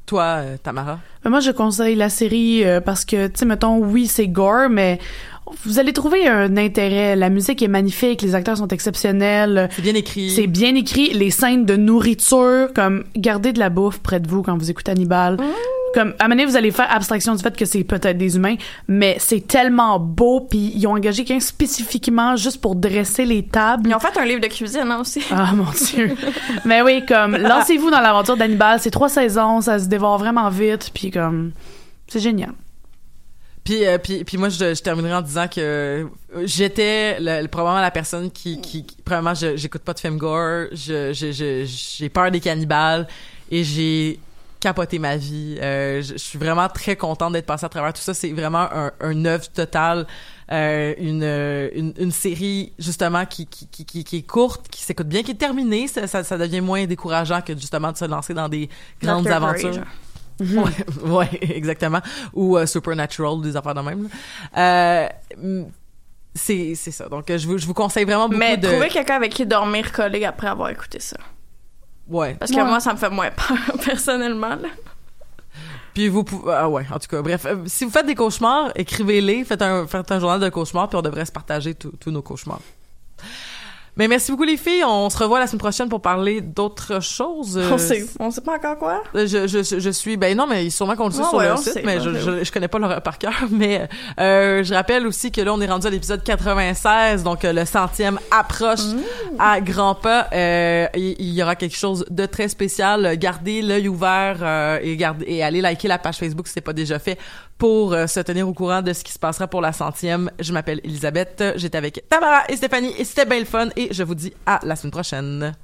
Toi, euh, Tamara? Ben, Moi, je conseille la série euh, parce que, tu sais, mettons, oui, c'est gore, mais vous allez trouver un intérêt. La musique est magnifique, les acteurs sont exceptionnels. C'est bien écrit. C'est bien écrit, les scènes de nourriture, comme gardez de la bouffe près de vous quand vous écoutez Hannibal. Comme à un moment donné, vous allez faire abstraction du fait que c'est peut-être des humains, mais c'est tellement beau, puis ils ont engagé quelqu'un spécifiquement juste pour dresser les tables. Ils ont fait un livre de cuisine hein, aussi. Ah mon dieu. *laughs* Mais oui, comme lancez-vous dans l'aventure d'Hannibal, c'est trois saisons, ça se dévore vraiment vite, puis comme c'est génial. Puis, euh, puis, puis moi, je, je terminerai en disant que euh, j'étais le- le- probablement la personne qui, qui, qui- premièrement, j'écoute pas de film gore, je, je, je- j'ai peur des cannibales et j'ai capoté ma vie. Euh, je, je suis vraiment très contente d'être passée à travers tout ça. C'est vraiment un, un œuvre totale, euh, une, euh, une, une série justement qui, qui, qui, qui, est courte, qui s'écoute bien, qui est terminée. Ça, ça, ça devient moins décourageant que justement de se lancer dans des grandes aventures. Genre. Ouais, *laughs* ouais, exactement. Ou euh, Supernatural, ou des affaires de même. Euh, c'est c'est ça. Donc, je vous, je vous conseille vraiment beaucoup Mais de... trouver quelqu'un avec qui dormir collé après avoir écouté ça. Ouais. Parce que Ouais. moi, ça me fait moins peur, *laughs* personnellement. là. Puis vous pouvez... Ah ouais, en tout cas, bref. euh, si vous faites des cauchemars, écrivez-les, faites un, faites un journal de cauchemars, puis on devrait se partager tous nos cauchemars. Mais merci beaucoup les filles. On se revoit la semaine prochaine pour parler d'autres choses. Euh, On sait, on sait pas encore quoi? Je, je, je suis ben non mais sûrement qu'on le sait Ouais, sur ouais, le on site sait, mais je, je, je connais pas l'horaire par cœur *laughs* mais euh, je rappelle aussi que là on est rendu à l'épisode 96 donc euh, le centième approche à grands pas Euh, il, il y aura quelque chose de très spécial gardez l'œil ouvert euh, et gardez et allez liker la page Facebook si c'est pas déjà fait pour euh, se tenir au courant de ce qui se passera pour la centième. Je m'appelle Elisabeth j'étais avec Tamara et Stéphanie et c'était bien le fun et je vous dis à la semaine prochaine